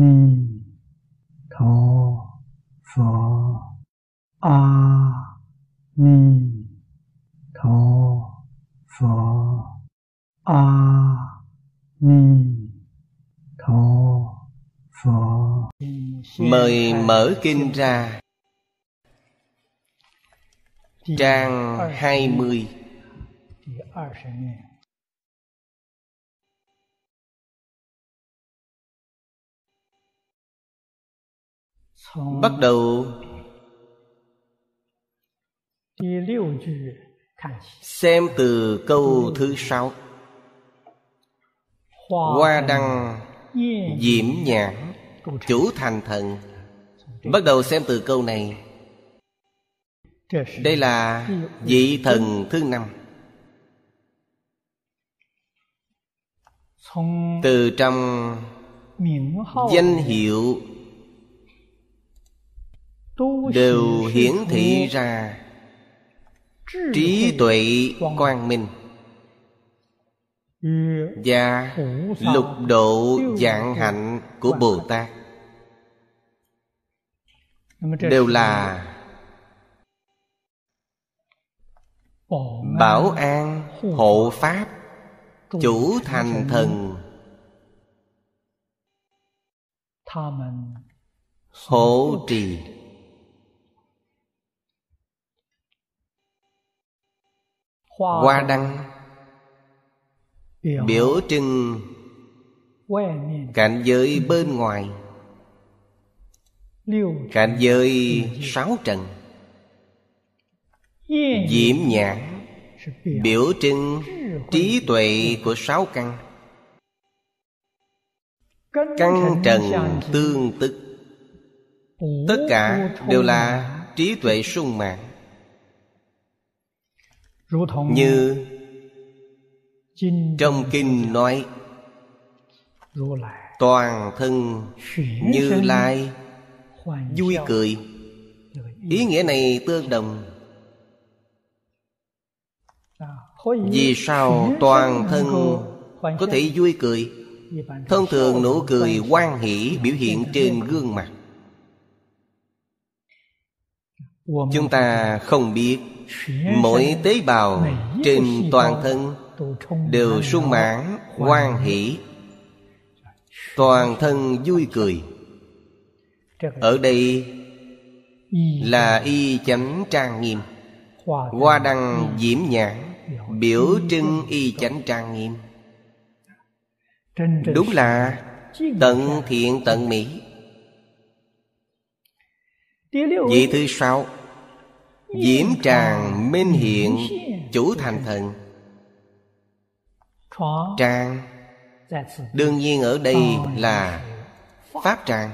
ni tho phở a ni tho phở a ni tho phở Mời mở kinh ra. Trang 20第 bắt đầu。xem từ câu thứ sáu. Hoa đăng diễm nhãn chủ thành thần. Bắt đầu xem từ câu này. Đây là vị thần thứ năm. Từ trong danh hiệu đều hiển thị ra trí tuệ quang minh và lục độ dạng hạnh của bồ tát. Đều là bảo an hộ pháp chủ thành thần. Hộ trì. hoa. Đăng. Biểu trưng. Cảnh giới bên ngoài. Cảnh giới sáu trần. Diễm nhãn biểu trưng. Trí tuệ của sáu căn. Căn trần tương tức. Tất cả đều là trí tuệ sung mãn như trong kinh nói toàn thân như lai vui cười. ý nghĩa này tương đồng. vì sao toàn thân có thể vui cười? thông thường nụ cười quan hỷ biểu hiện trên gương mặt. chúng ta không biết mỗi tế bào trên toàn thân đều sung mãn hoan hỷ. Toàn thân vui cười. Ở đây là y chánh trang nghiêm. Hoa đăng diễm nhãn biểu trưng y chánh trang nghiêm. Đúng là tận thiện tận mỹ. Vị thứ sáu diễm tràng minh hiện, chủ thành thần. Tràng, đương nhiên ở đây là pháp tràng.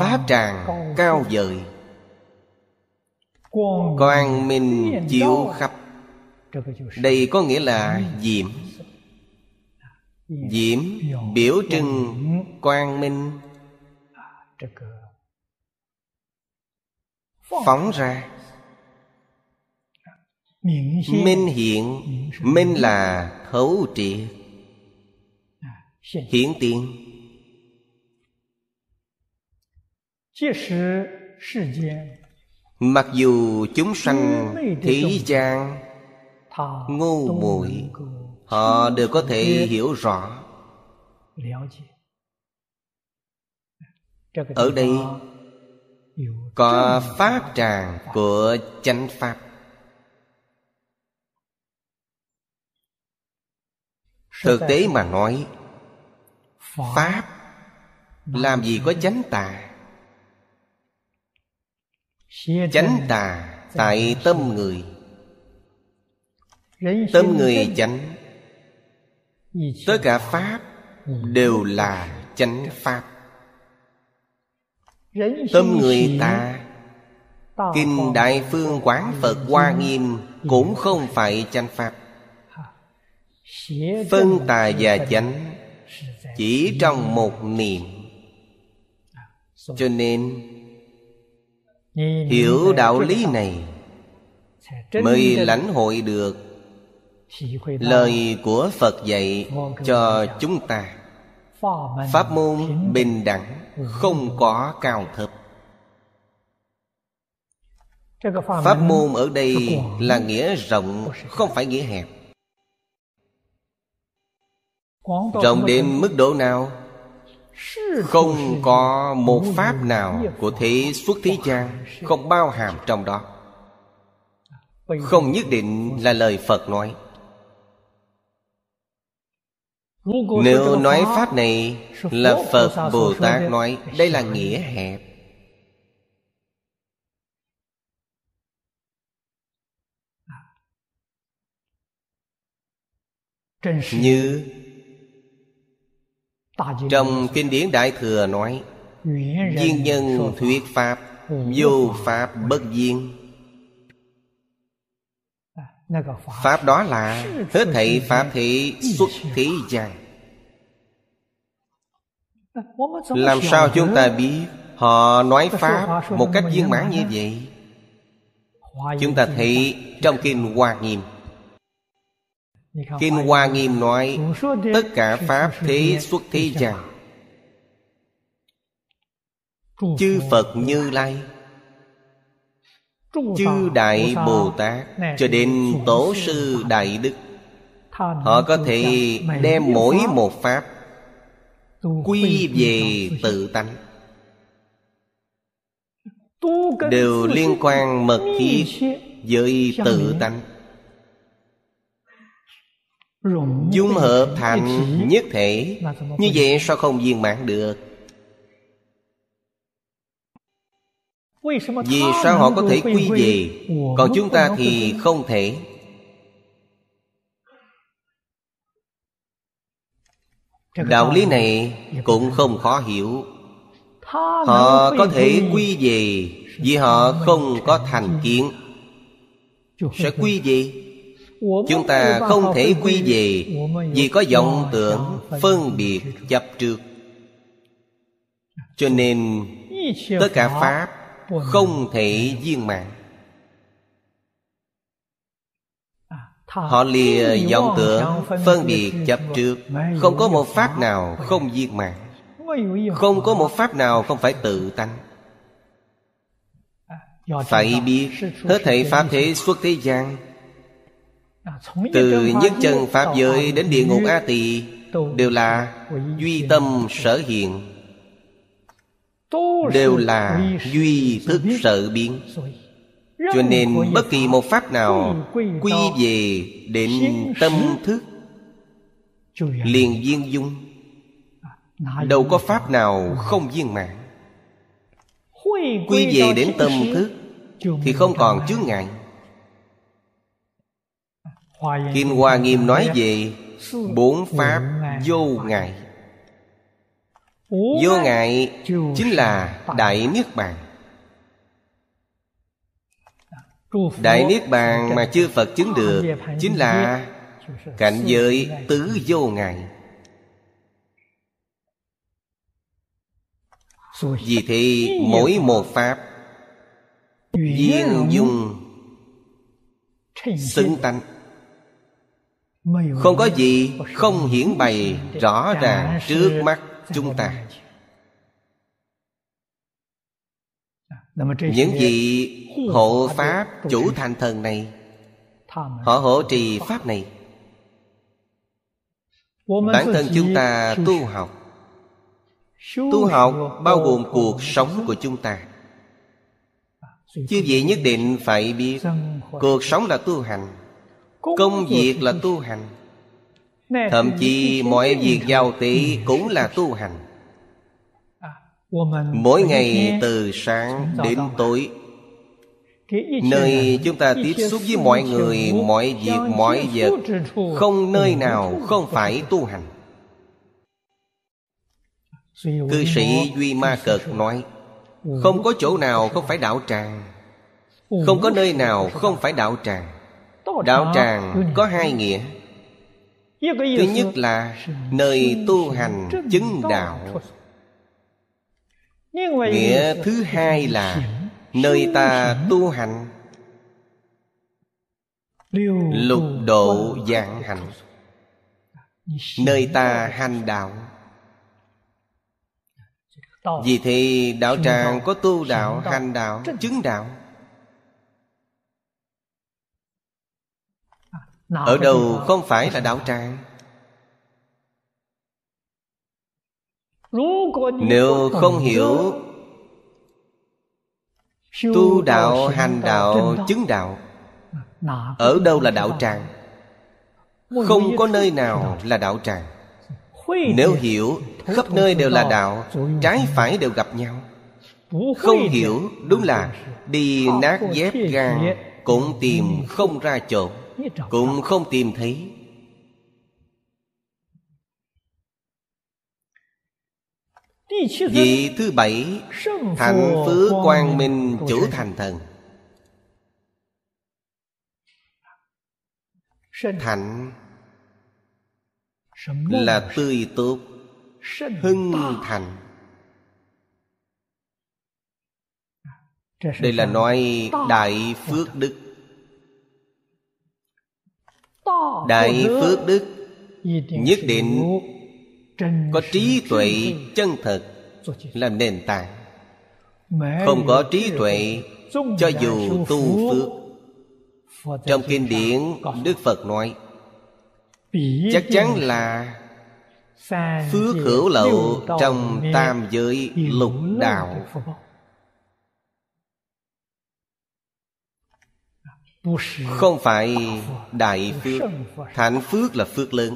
Pháp tràng cao vời. Quang minh chiếu khắp. Đây có nghĩa là diễm. Diễm biểu trưng quang minh phóng ra. Minh hiện. Minh là thấu triệt. Hiển tiên. Mặc dù chúng sanh thế gian, ngu muội, họ đều có thể hiểu rõ. Ở đây có pháp tràng của chánh pháp. Thực tế mà nói pháp làm gì có chánh tà? Chánh tà tại tâm người. Tâm người chánh. tất cả pháp đều là chánh pháp tâm người ta. kinh đại phương quán phật hoa nghiêm cũng không phải chánh pháp. Phân tà và chánh chỉ trong một niệm. Cho nên hiểu đạo lý này mới lãnh hội được lời của phật dạy cho chúng ta pháp môn bình đẳng không có cao thấp. Pháp môn ở đây là nghĩa rộng không phải nghĩa hẹp. Rộng đến mức độ nào không có một pháp nào của thế xuất thế gian không bao hàm trong đó. Không nhất định là lời phật nói nếu nói pháp này là phật bồ tát nói đây là nghĩa hẹp. Như trong kinh điển đại thừa nói Duyên nhân thuyết pháp Vô pháp bất duyên Pháp đó là Hết thảy Pháp thị xuất thế gian. Làm sao chúng ta biết Họ nói Pháp một cách viên mãn như vậy? Chúng ta thấy trong Kinh Hoa Nghiêm. Kinh Hoa Nghiêm nói Tất cả Pháp thế xuất thế gian. Chư Phật Như Lai Chư Đại Bồ Tát Cho đến Tổ Sư Đại Đức. Họ có thể đem mỗi một Pháp Quy về tự tánh. Đều liên quan mật thiết với tự tánh. Dung hợp thành nhất thể. như vậy sao không viên mãn được vì sao họ có thể quy về? còn chúng ta thì không thể. Đạo lý này cũng không khó hiểu. Họ có thể quy về vì họ không có thành kiến. Sẽ quy về? Chúng ta không thể quy về. Vì có vọng tưởng phân biệt chấp trước. Cho nên Tất cả Pháp Không thể viên mãn. Họ lìa vọng tưởng Phân biệt chấp trước. Không có một Pháp nào không viên mãn. Không có một Pháp nào không phải tự tánh. Phải biết Hết thảy Pháp thế xuất thế gian. Từ nhất chân Pháp giới đến địa ngục A Tỳ Đều là duy tâm sở hiện Đều là duy thức sở biến. Cho nên bất kỳ một Pháp nào Quy về đến tâm thức Liền viên dung. Đâu có Pháp nào không viên mãn. Quy về đến tâm thức Thì không còn chướng ngại. Kim Hoa Nghiêm nói về Bốn Pháp vô ngại Vô ngại chính là Đại Niết Bàn. Đại Niết Bàn mà chư Phật chứng được Chính là cảnh giới tứ vô ngại. Vì thế mỗi một Pháp Viên dung Xứng tánh. Không có gì không hiển bày rõ ràng trước mắt chúng ta. Những vị hộ pháp chủ thành thần này họ hộ trì pháp này. Bản thân chúng ta tu học. Tu học bao gồm cuộc sống của chúng ta. Chứ gì nhất định phải biết cuộc sống là tu hành Công việc là tu hành Thậm chí mọi việc giao tỷ cũng là tu hành. Mỗi ngày từ sáng đến tối. Nơi chúng ta tiếp xúc với mọi người Mọi việc, mọi vật Không nơi nào không phải tu hành. Cư sĩ Duy Ma Cật nói Không có chỗ nào không phải đạo tràng. Không có nơi nào không phải đạo tràng. Đạo tràng có hai nghĩa Thứ nhất là nơi tu hành chứng đạo. Nghĩa thứ hai là nơi ta tu hành. Lục độ dạng hạnh Nơi ta hành đạo. Vì thì đạo tràng có tu đạo, hành đạo, chứng đạo Ở đâu không phải là đạo tràng? Nếu không hiểu Tu đạo, hành đạo, chứng đạo. Ở đâu là đạo tràng? Không có nơi nào là đạo tràng. Nếu hiểu Khắp nơi đều là đạo Trái phải đều gặp nhau. Không hiểu Đúng là Đi nát dép gan Cũng tìm không ra chỗ cũng không tìm thấy. Vị thứ bảy Hạnh phước quang minh, chủ thành thần. Thạnh Là tươi tốt, Hưng thành. Đây là nói Đại Phước Đức. Đại Phước Đức Nhất định có trí tuệ chân thật làm nền tảng. Không có trí tuệ cho dù tu phước. trong kinh điển đức phật. Nói chắc chắn là phước hữu lậu trong tam giới lục đạo không phải đại phước. thạnh phước là phước lớn.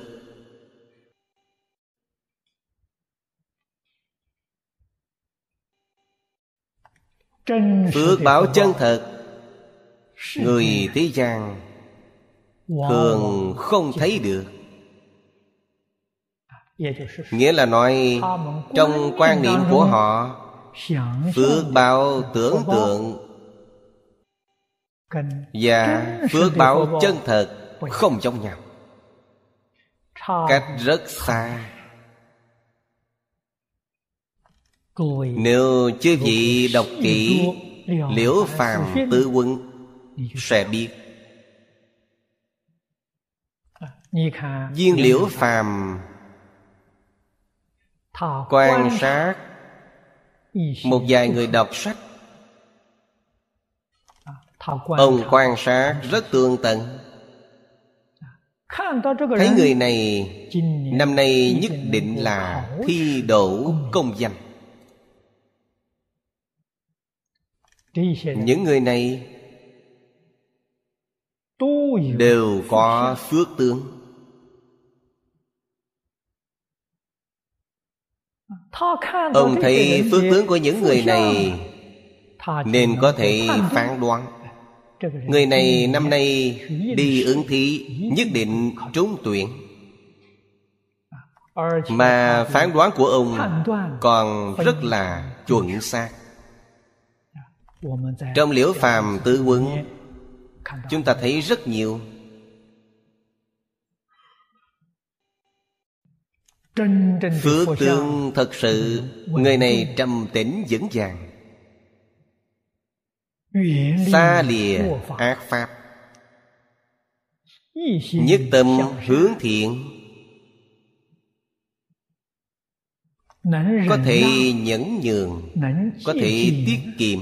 Phước báo chân thật. Người thế gian Thường không thấy được. Nghĩa là nói Trong quan niệm của họ Phước báo tưởng tượng Và phước báo chân thật Không giống nhau. Cách rất xa. Nếu chư vị đọc kỹ Liễu phàm tư quân Sẽ biết. Viên liễu phàm Quan sát Một vài người đọc sách Ông quan sát rất tường tận. Thấy người này Năm nay nhất định là thi đỗ công danh. những người này đều có phước tướng. ông thấy phước tướng của những người này nên có thể phán đoán người này năm nay đi ứng thí nhất định trúng tuyển. Mà phán đoán của ông còn rất là chuẩn xác. Trong liễu phàm tư quân chúng ta thấy rất nhiều. Phước tương thật sự, người này trầm tĩnh vững vàng xa lìa ác pháp. Nhất tâm hướng thiện. Có thể nhẫn nhường có thể tiết kiệm.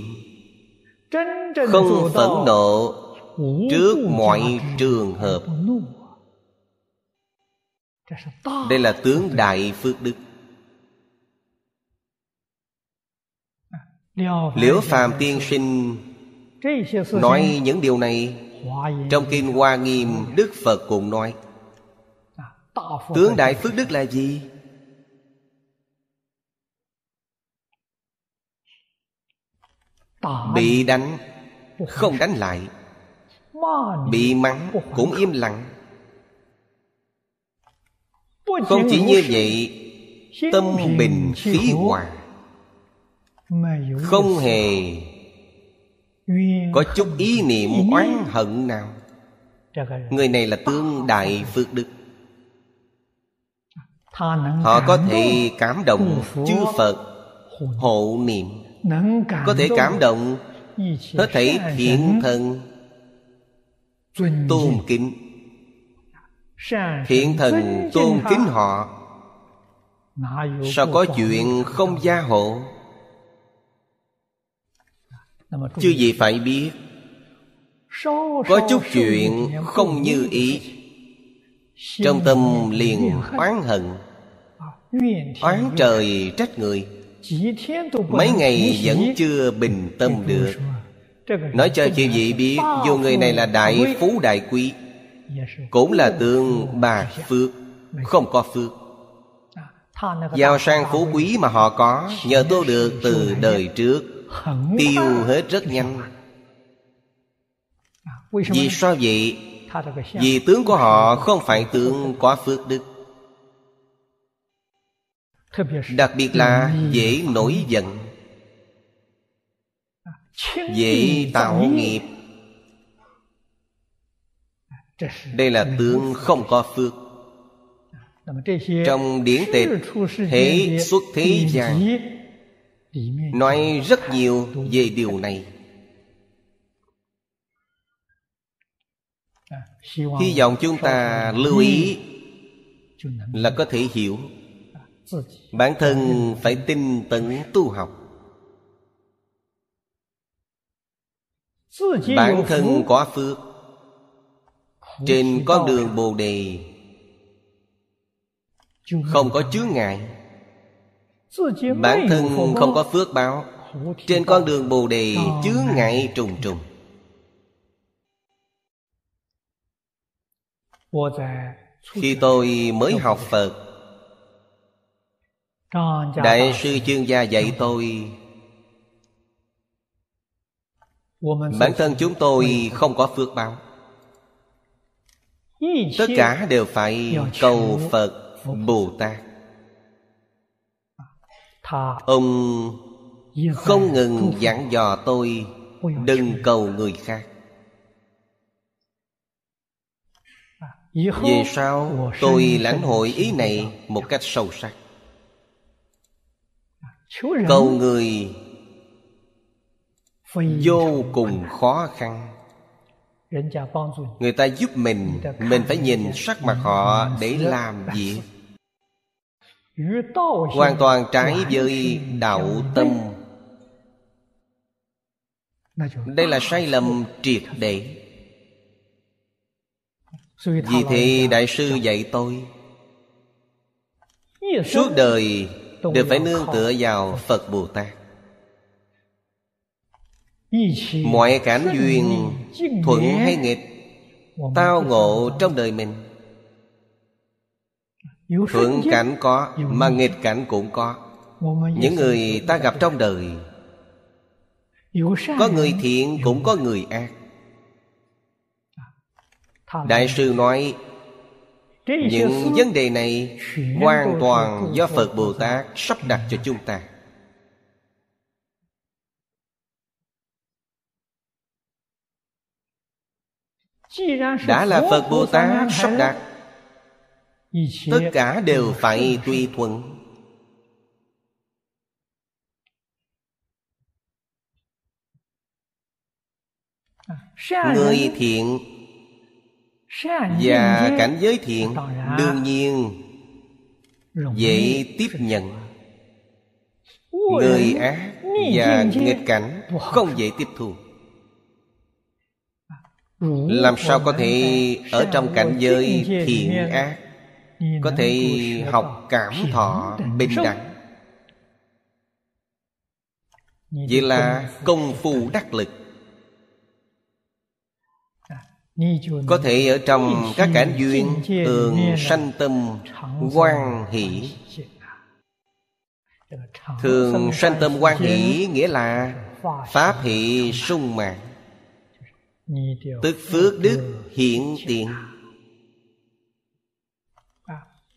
Không phẫn nộ trước mọi trường hợp. Đây là tướng đại phước đức. Liễu phàm tiên sinh nói những điều này trong kinh hoa nghiêm đức phật cũng nói. tướng đại phước đức là gì? Bị đánh Không đánh lại. Bị mắng cũng im lặng. Không chỉ như vậy Tâm bình khí hòa. Không hề Có chút ý niệm oán hận nào? Người này là tương đại phước đức. Họ có thể cảm động chư Phật Hộ niệm. có thể cảm động hết thảy thiện thần tôn kính. Thiện thần tôn kính họ. Sao có chuyện không gia hộ chư gì phải biết. Có chút chuyện không như ý. Trong tâm liền oán hận. Oán trời trách người. Mấy ngày vẫn chưa bình tâm được. nói cho chư vị biết dù người này là đại phú đại quý. Cũng là tượng bà phước. Không có phước. Giàu sang phú quý mà họ có Nhờ tu được từ đời trước Tiêu hết rất nhanh. Vì sao vậy? Vì tướng của họ không phải tướng có phước đức. Đặc biệt là dễ nổi giận. Dễ tạo nghiệp. Đây là tướng không có phước. Trong điển tịch Thế xuất thế gian Nói rất nhiều về điều này. Hy vọng chúng ta lưu ý Là có thể hiểu. Bản thân phải tin tấn tu học. Bản thân có phước. Trên con đường Bồ Đề, không có chướng ngại bản thân không có phước báo. trên con đường bồ đề chướng ngại trùng trùng. khi tôi mới học phật đại sư chương gia dạy tôi。bản thân chúng tôi không có phước báo. tất cả đều phải cầu phật Bồ Tát Ông không ngừng dặn dò tôi. Đừng cầu người khác. Về sau tôi lãnh hội ý này một cách sâu sắc? Cầu người vô cùng khó khăn. Người ta giúp mình Mình phải nhìn sắc mặt họ để làm việc Hoàn toàn trái với đạo tâm. Đây là sai lầm triệt để. Vì thế, Đại sư dạy tôi, Suốt đời đều phải nương tựa vào Phật Bồ Tát. Mọi cảnh duyên thuận hay nghịch, Tao ngộ trong đời mình. Thuận cảnh có Mà nghịch cảnh cũng có. Những người ta gặp trong đời Có người thiện cũng có người ác. Đại sư nói Những vấn đề này Hoàn toàn do Phật Bồ Tát sắp đặt cho chúng ta. Đã là Phật Bồ Tát sắp đặt Tất cả đều phải tùy thuận. À, Người thiện Và cảnh giới thiện Đương nhiên Dễ tiếp nhận. Người ác và nghịch cảnh Không dễ tiếp thu. Làm sao có thể ở trong cảnh giới thiện ác có thể học cảm thọ bình đẳng. Vậy là công phu đắc lực. Có thể ở trong các cảnh duyên thường sanh tâm quan hỷ. thường sanh tâm quan hỷ nghĩa là pháp hỷ sung mãn. Tức phước đức hiện tiền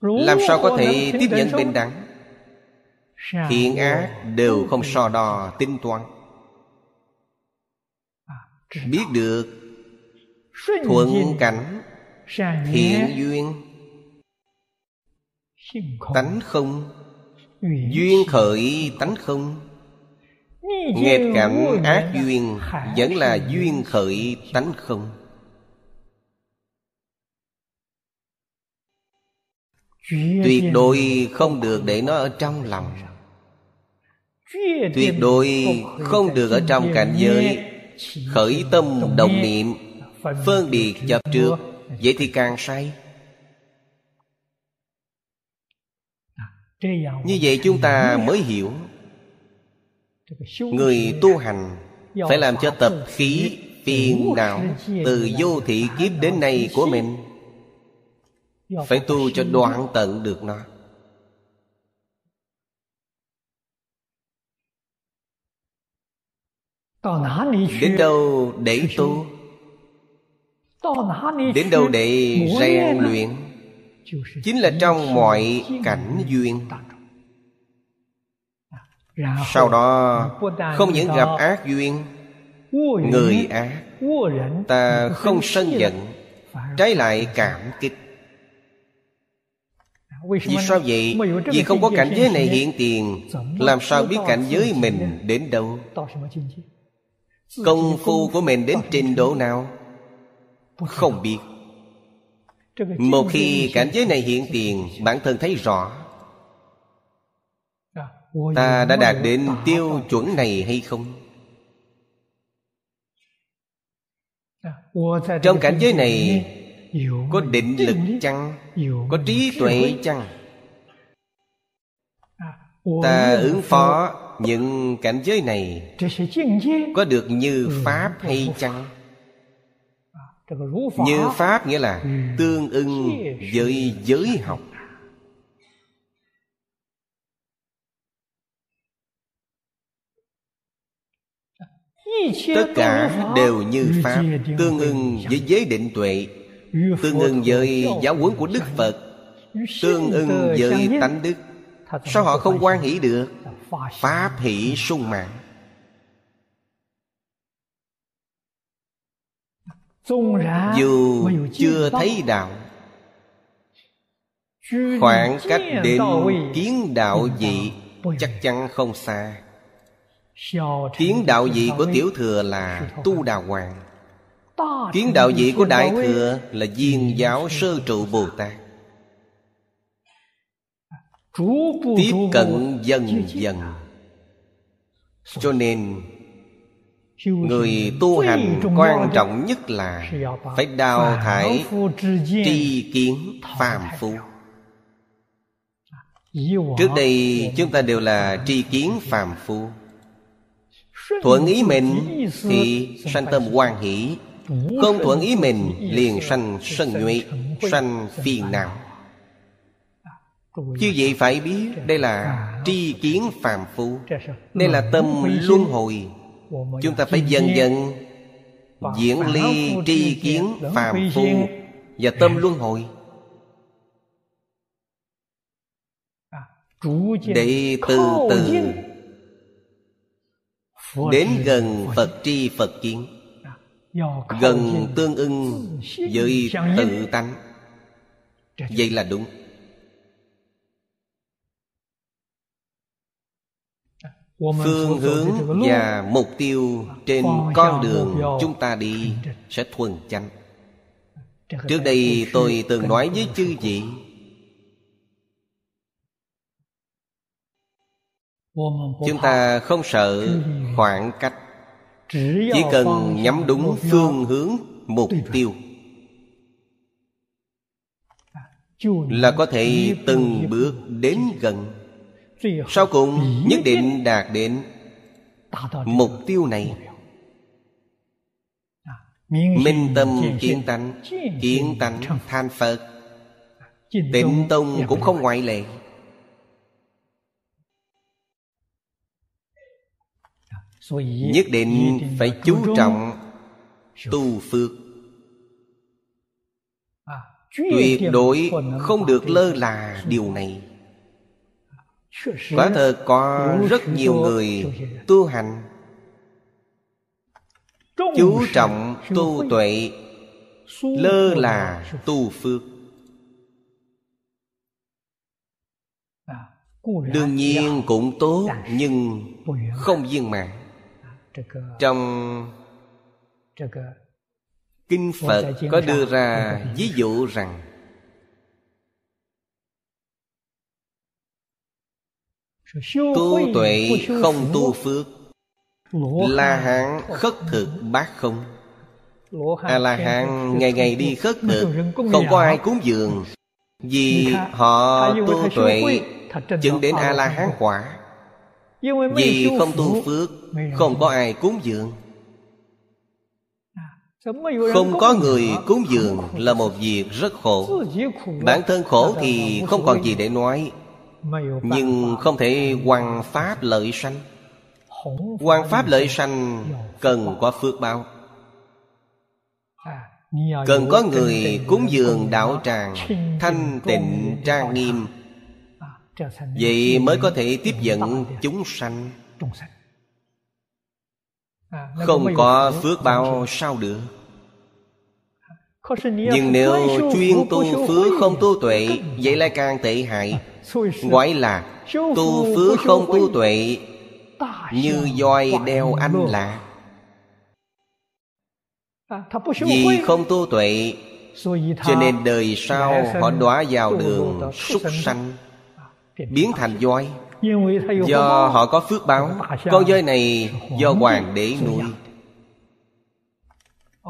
làm sao có thể tiếp nhận bình đẳng? Thiện ác đều không so đo tính toán. Biết được thuận cảnh thiện duyên tánh không duyên khởi tánh không. Nghịch cảnh ác duyên vẫn là duyên khởi tánh không Tuyệt đối không được để nó ở trong lòng. Tuyệt đối không được ở trong cảnh giới Khởi tâm đồng niệm Phân biệt chấp trước. Vậy thì càng sai Như vậy chúng ta mới hiểu. Người tu hành Phải làm cho tập khí phiền não Từ vô thị kiếp đến nay của mình Phải tu cho đoạn tận được nó. Đến đâu để tu? Đến đâu để rèn luyện? Chính là trong mọi cảnh duyên. Sau đó Không những gặp ác duyên Người ác Ta không sân giận Trái lại cảm kích Vì sao vậy? Vì không có cảnh giới này hiện tiền Làm sao biết cảnh giới mình đến đâu? Công phu của mình đến trình độ nào? Không biết. Một khi cảnh giới này hiện tiền Bản thân thấy rõ. Ta đã đạt đến tiêu chuẩn này hay không? Trong cảnh giới này Có định lực chăng? Có trí tuệ chăng? Ta ứng phó những cảnh giới này. Có được như Pháp hay chăng? Như Pháp nghĩa là Tương ưng với giới học. Tất cả đều như Pháp Tương ưng với giới định tuệ Tương ưng với giáo huấn của Đức Phật. Tương ưng với tánh đức. Sao họ không quan hỷ được? Pháp hỷ sung mãn. Dù chưa thấy đạo Khoảng cách đến kiến đạo vị Chắc chắn không xa. Kiến đạo vị của tiểu thừa là tu đà hoàng Kiến đạo vị của đại thừa là viên giáo sơ trụ Bồ Tát. Tiếp cận dần dần. Cho nên, Người tu hành quan trọng nhất là Phải đào thải tri kiến phàm phu. Trước đây, chúng ta đều là tri kiến phàm phu. Thuận ý mình thì sanh tâm quan hỷ không thuận ý mình, liền sanh sân nhuệ Sanh phiền não. Chứ vậy phải biết, Đây là tri kiến phàm phu, Đây là tâm luân hồi. Chúng ta phải dần dần Diễn ly tri kiến phàm phu Và tâm luân hồi. Để từ từ Đến gần Phật tri Phật kiến. Gần tương ưng với tự tánh. Vậy là đúng. Phương hướng và mục tiêu Trên con đường chúng ta đi Sẽ thuần chánh. Trước đây tôi từng nói với chư vị. Chúng ta không sợ khoảng cách Chỉ cần nhắm đúng phương hướng mục tiêu Là có thể từng bước đến gần. Sau cùng nhất định đạt đến Mục tiêu này. Minh tâm kiến tánh Kiến tánh than Phật. Tịnh Tông cũng không ngoại lệ Nhất định phải chú trọng Tu phước. Tuyệt đối không được lơ là điều này. Quả thật có rất nhiều người tu hành. Chú trọng tu tuệ Lơ là tu phước. Đương nhiên cũng tốt Nhưng không viên mãn trong kinh phật có đưa ra ví dụ rằng Tu tuệ không tu phước. La hán khất thực bát không? A la hán ngày ngày đi khất thực Không có ai cúng dường. Vì họ tu tuệ Chứng đến A la hán quả Vì không tu phước. Không có ai cúng dường. Không có người cúng dường là một việc rất khổ. Bản thân khổ thì không còn gì để nói. Nhưng không thể hoàn pháp lợi sanh. Hoàn pháp lợi sanh cần có phước báo Cần có người cúng dường đạo tràng Thanh tịnh trang nghiêm Vậy mới có thể tiếp dẫn chúng sanh. không có phước báo sao được. Nhưng nếu chuyên tu phước không tu tuệ Vậy lại càng tệ hại. Gọi là tu phước không tu tuệ Như voi đeo anh lạc Vì không tu tuệ Cho nên đời sau họ đọa vào đường súc sanh Biến thành voi. Do họ có phước báo. Con voi này do hoàng đế nuôi.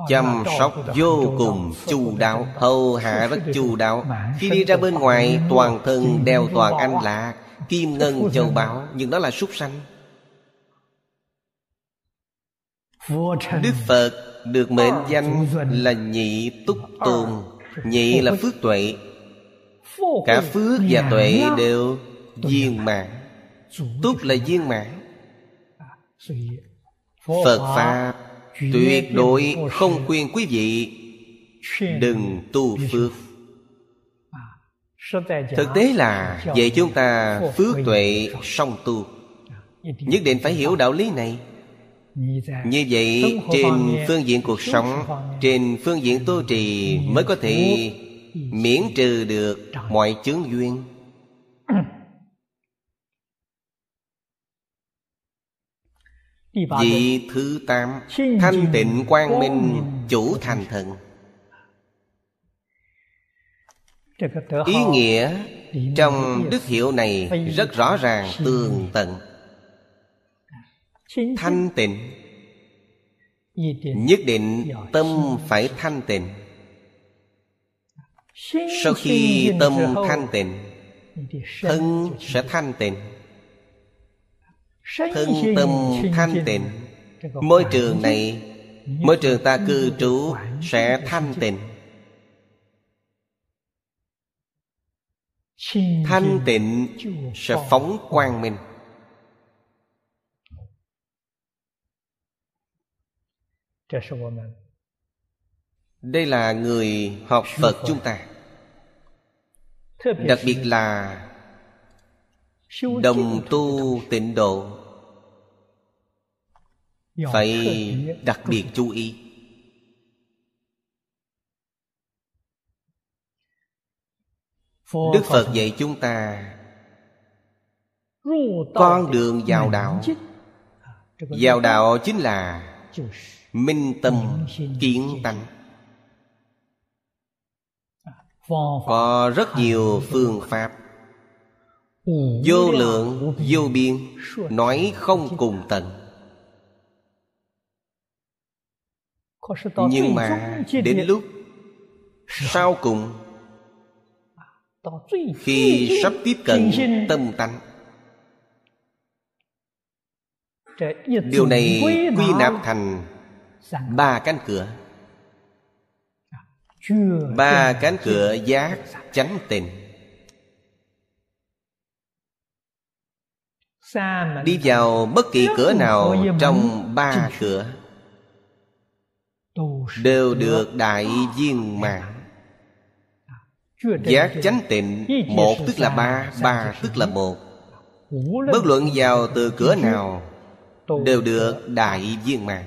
Chăm sóc vô cùng chu đáo, Hầu hạ rất chu đáo. Khi đi ra bên ngoài, Toàn thân đeo toàn anh lạc Kim ngân châu báu, Nhưng đó là súc sanh. Đức Phật được mệnh danh là nhị túc tôn Nhị là phước tuệ. Cả phước và tuệ đều viên mãn. Túc là viên mãn. Phật Pháp Tuyệt đối không khuyên quý vị Đừng tu phước. Thực tế là Vậy chúng ta phước tuệ song tu. Nhất định phải hiểu đạo lý này. Như vậy trên phương diện cuộc sống Trên phương diện tu trì Mới có thể miễn trừ được mọi chướng duyên. Vị thứ tám Thanh tịnh quang minh Chủ thành thần. Ý nghĩa trong đức hiệu này rất rõ ràng, tường tận. Thanh tịnh. Nhất định tâm phải thanh tịnh. Sau khi tâm thanh tịnh, Thân sẽ thanh tịnh. Thân tâm thanh tịnh, môi trường này, môi trường ta cư trú sẽ thanh tịnh. Thanh tịnh sẽ phóng quang minh đây là người học phật chúng ta đặc biệt là đồng tu tịnh độ phải đặc biệt chú ý. Đức phật dạy chúng ta con đường vào đạo. Vào đạo chính là minh tâm kiến tánh có rất nhiều phương pháp. Vô lượng vô biên nói không cùng tận. Nhưng mà đến lúc sau cùng khi sắp tiếp cận tâm tánh. Điều này quy nạp thành ba cánh cửa ba cánh cửa giác chánh tịnh đi vào bất kỳ cửa nào trong ba cửa đều được đại viên mãn. giác chánh tịnh một tức là ba ba tức là một. Bất luận vào từ cửa nào đều được đại viên mãn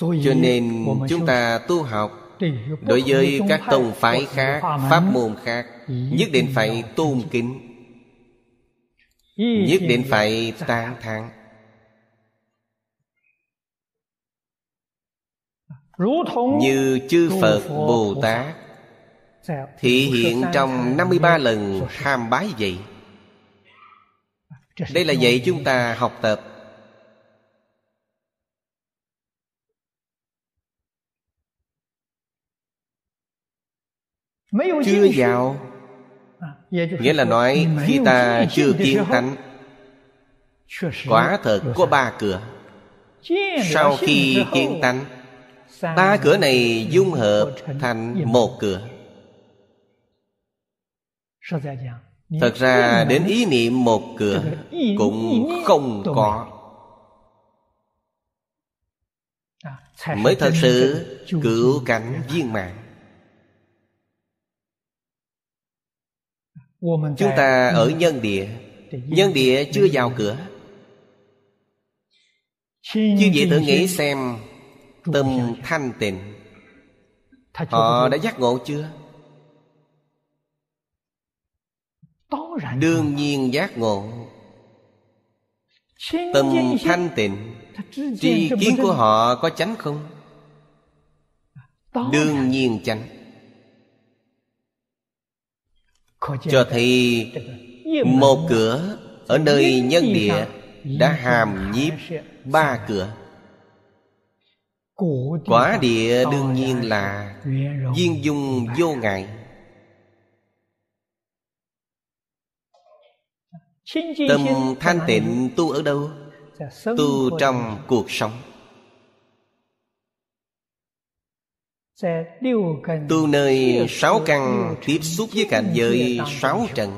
cho nên chúng ta tu học đối với các tông phái khác pháp môn khác nhất định phải tôn kính. nhất định phải tán thán. Như chư phật bồ tát Thị hiện trong 53 lần tham bái vậy. Đây là dạy chúng ta học tập Chưa vào Nghĩa là nói khi ta chưa kiến tánh. Quả thật có ba cửa. Sau khi kiến tánh Ba cửa này dung hợp thành một cửa. Thật ra đến ý niệm một cửa Cũng không có. Mới thật sự cửu cảnh viên mạng Chúng ta ở nhân địa Nhân địa chưa vào cửa Như vậy tự nghĩ xem, Tâm thanh tịnh, Họ đã giác ngộ chưa? Đương nhiên giác ngộ Tâm thanh tịnh, Tri kiến của họ có chánh không? Đương nhiên chánh cho thấy Một cửa Ở nơi nhân địa Đã hàm nhiếp ba cửa. Quả địa đương nhiên là Viên dung vô ngại. Tâm thanh tịnh tu ở đâu? Tu trong cuộc sống Tu nơi sáu căn tiếp xúc với cảnh giới sáu trần.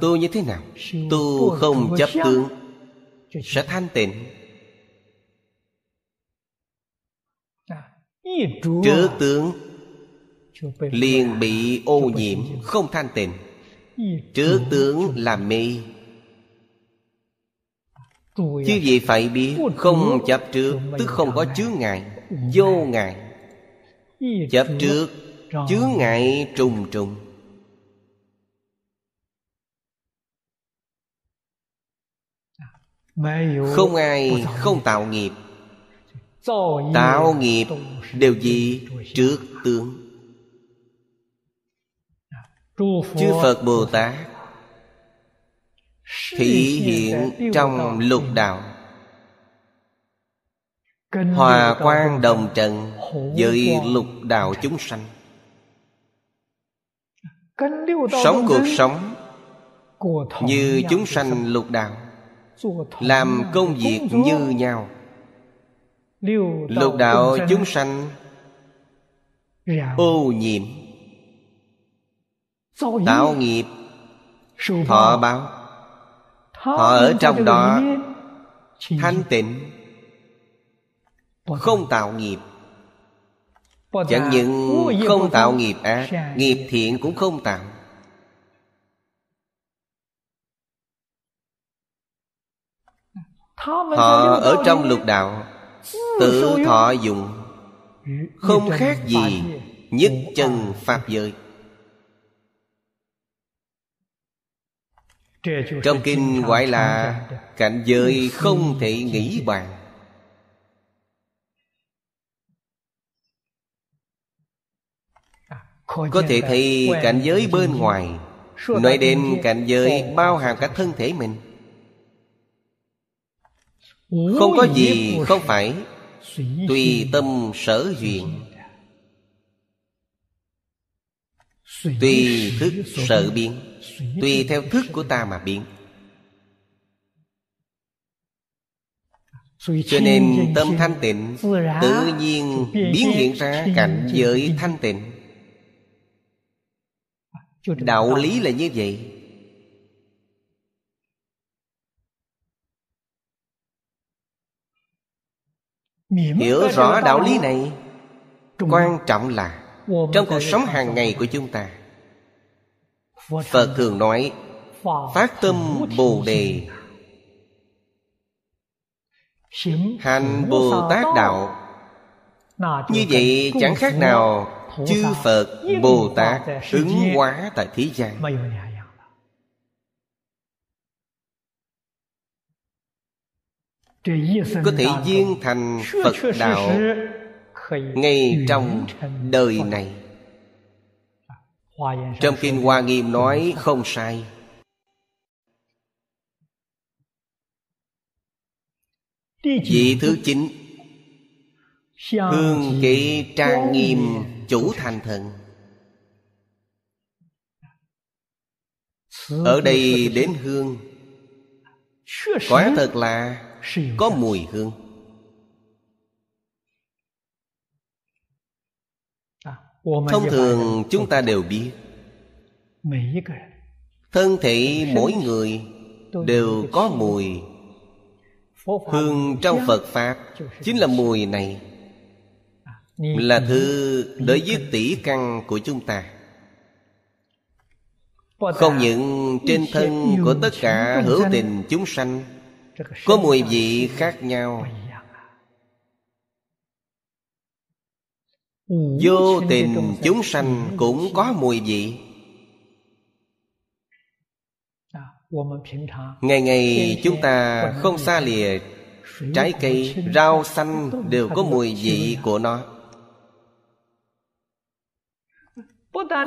Tu như thế nào? Tu không chấp tướng. Sẽ thanh tịnh. Trước tướng liền bị ô nhiễm Không thanh tịnh. Trước tướng là mê Chứ gì phải biết Không chấp trước Tức không có chướng ngại Vô ngại. Chấp trước Chướng ngại trùng trùng. Không ai không tạo nghiệp. Tạo nghiệp đều gì trước tướng. Chư Phật Bồ Tát Thị hiện trong lục đạo. Hòa quan đồng trần Với lục đạo chúng sanh. Sống cuộc sống Như chúng sanh lục đạo. Làm công việc như nhau. Lục đạo chúng sanh Ô nhiễm. Tạo nghiệp. Thọ báo Họ ở trong đó Thanh tịnh Không tạo nghiệp. Chẳng những không tạo nghiệp ác Nghiệp thiện cũng không tạo. Họ ở trong lục đạo Tự thọ dụng. Không khác gì Nhất chân Pháp giới Trong kinh gọi là Cảnh giới không thể nghĩ bàn. Có thể thấy cảnh giới bên ngoài, Nói đến cảnh giới bao hàm cả thân thể mình. Không có gì không phải, Tùy tâm sở duyên. Tùy thức sở biến. Tùy theo thức của ta mà biến. Cho nên tâm thanh tịnh Tự nhiên biến hiện ra cảnh giới thanh tịnh. Đạo lý là như vậy. Hiểu rõ đạo lý này Quan trọng là Trong cuộc sống hàng ngày của chúng ta Phật thường nói Phát tâm Bồ Đề. Hành Bồ Tát Đạo. Như vậy chẳng khác nào Chư Phật Bồ Tát ứng hóa tại thế gian. Có thể viên thành Phật Đạo ngay trong đời này trong kinh hoa nghiêm nói không sai. Vị thứ chín, hương kỵ trang nghiêm chủ thành thần. Ở đây đến hương quả thật là có mùi hương. Thông thường chúng ta đều biết. Thân thể mỗi người đều có mùi. Hương trong phật pháp chính là mùi này. Là thứ đối với tỷ căn của chúng ta. Không những trên thân của tất cả hữu tình chúng sanh có mùi vị khác nhau vô tình chúng sanh cũng có mùi vị. Ngày ngày chúng ta không xa lìa trái cây rau xanh đều có mùi vị của nó.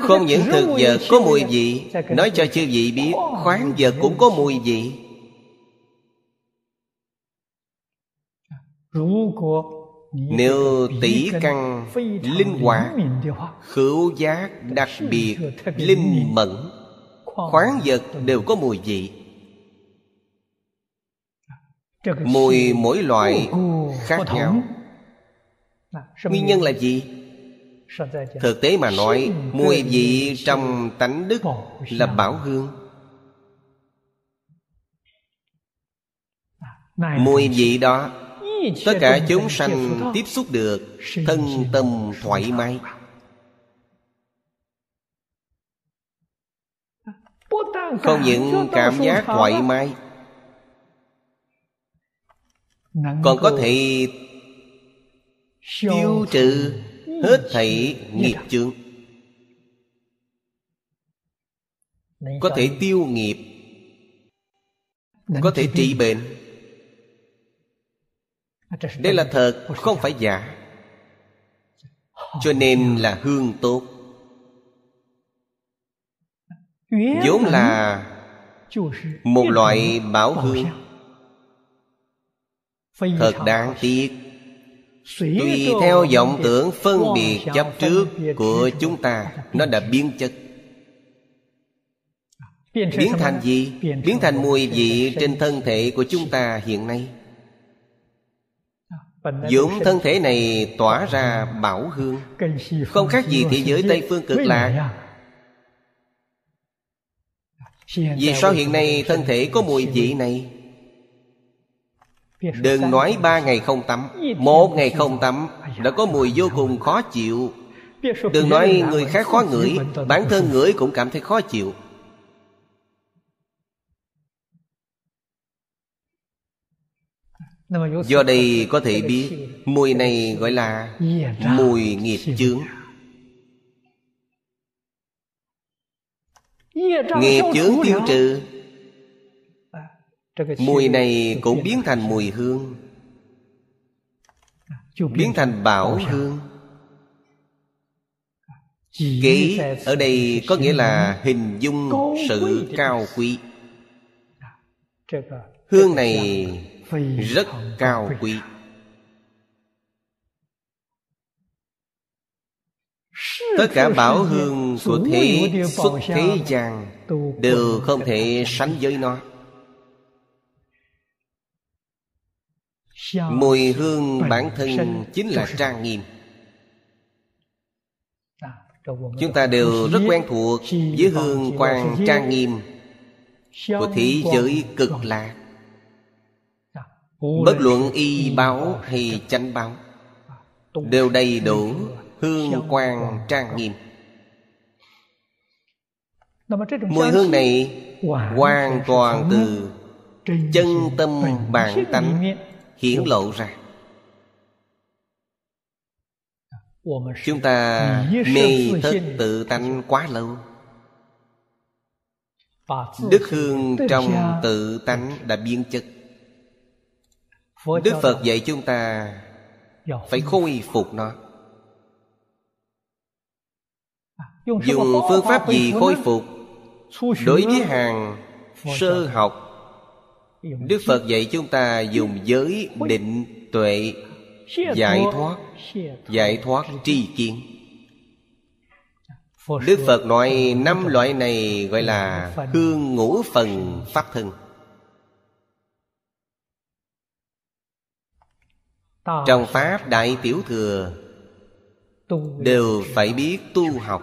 Không những thực vật có mùi vị nói cho chư vị biết khoáng vật cũng có mùi vị nếu tỷ căn linh hoạt khứu giác đặc biệt linh mẫn khoáng vật đều có mùi vị. Mùi mỗi loại khác nhau. Nguyên nhân là gì? Thực tế mà nói mùi vị trong tánh đức là bảo hương. Mùi vị đó tất cả chúng sanh tiếp xúc được thân tâm thoải mái. Không những cảm giác thoải mái, còn có thể tiêu trừ hết thảy nghiệp chướng. Có thể tiêu nghiệp, có thể trị bệnh đây là thật không phải giả. Cho nên là hương tốt. Vốn là một loại bảo hương. thật đáng tiếc. tùy theo vọng tưởng phân biệt chấp trước của chúng ta nó đã biến chất. Biến thành gì? biến thành mùi vị trên thân thể của chúng ta hiện nay Dũng thân thể này tỏa ra bảo hương. Không khác gì thế giới Tây Phương cực lạc. Vì sao hiện nay thân thể có mùi vị này? Đừng nói ba ngày không tắm Một ngày không tắm Đã có mùi vô cùng khó chịu. Đừng nói người khác khó ngửi Bản thân ngửi cũng cảm thấy khó chịu Do đây có thể biết Mùi này gọi là Mùi nghiệp chướng. Nghiệp chướng tiêu trừ. Mùi này cũng biến thành mùi hương. Biến thành bảo hương. Kỹ ở đây có nghĩa là hình dung sự cao quý. Hương này rất cao quý. Tất cả bảo hương của thế xuất thế gian đều không thể sánh với nó. Mùi hương bản thân chính là trang nghiêm. Chúng ta đều rất quen thuộc với hương quang trang nghiêm của thế giới cực lạc Bất luận y báo hay chánh báo, Đều đầy đủ hương quang trang nghiêm. Mùi hương này hoàn toàn từ chân tâm bản tánh hiển lộ ra. Chúng ta mê thất tự tánh quá lâu. Đức hương trong tự tánh đã biến chất đức phật dạy chúng ta phải khôi phục nó. Dùng phương pháp gì khôi phục đối với hàng sơ học đức phật dạy chúng ta dùng giới định tuệ giải thoát giải thoát tri kiến. Đức phật nói năm loại này gọi là hương ngũ phần pháp thân. Trong pháp đại tiểu thừa đều phải biết tu học.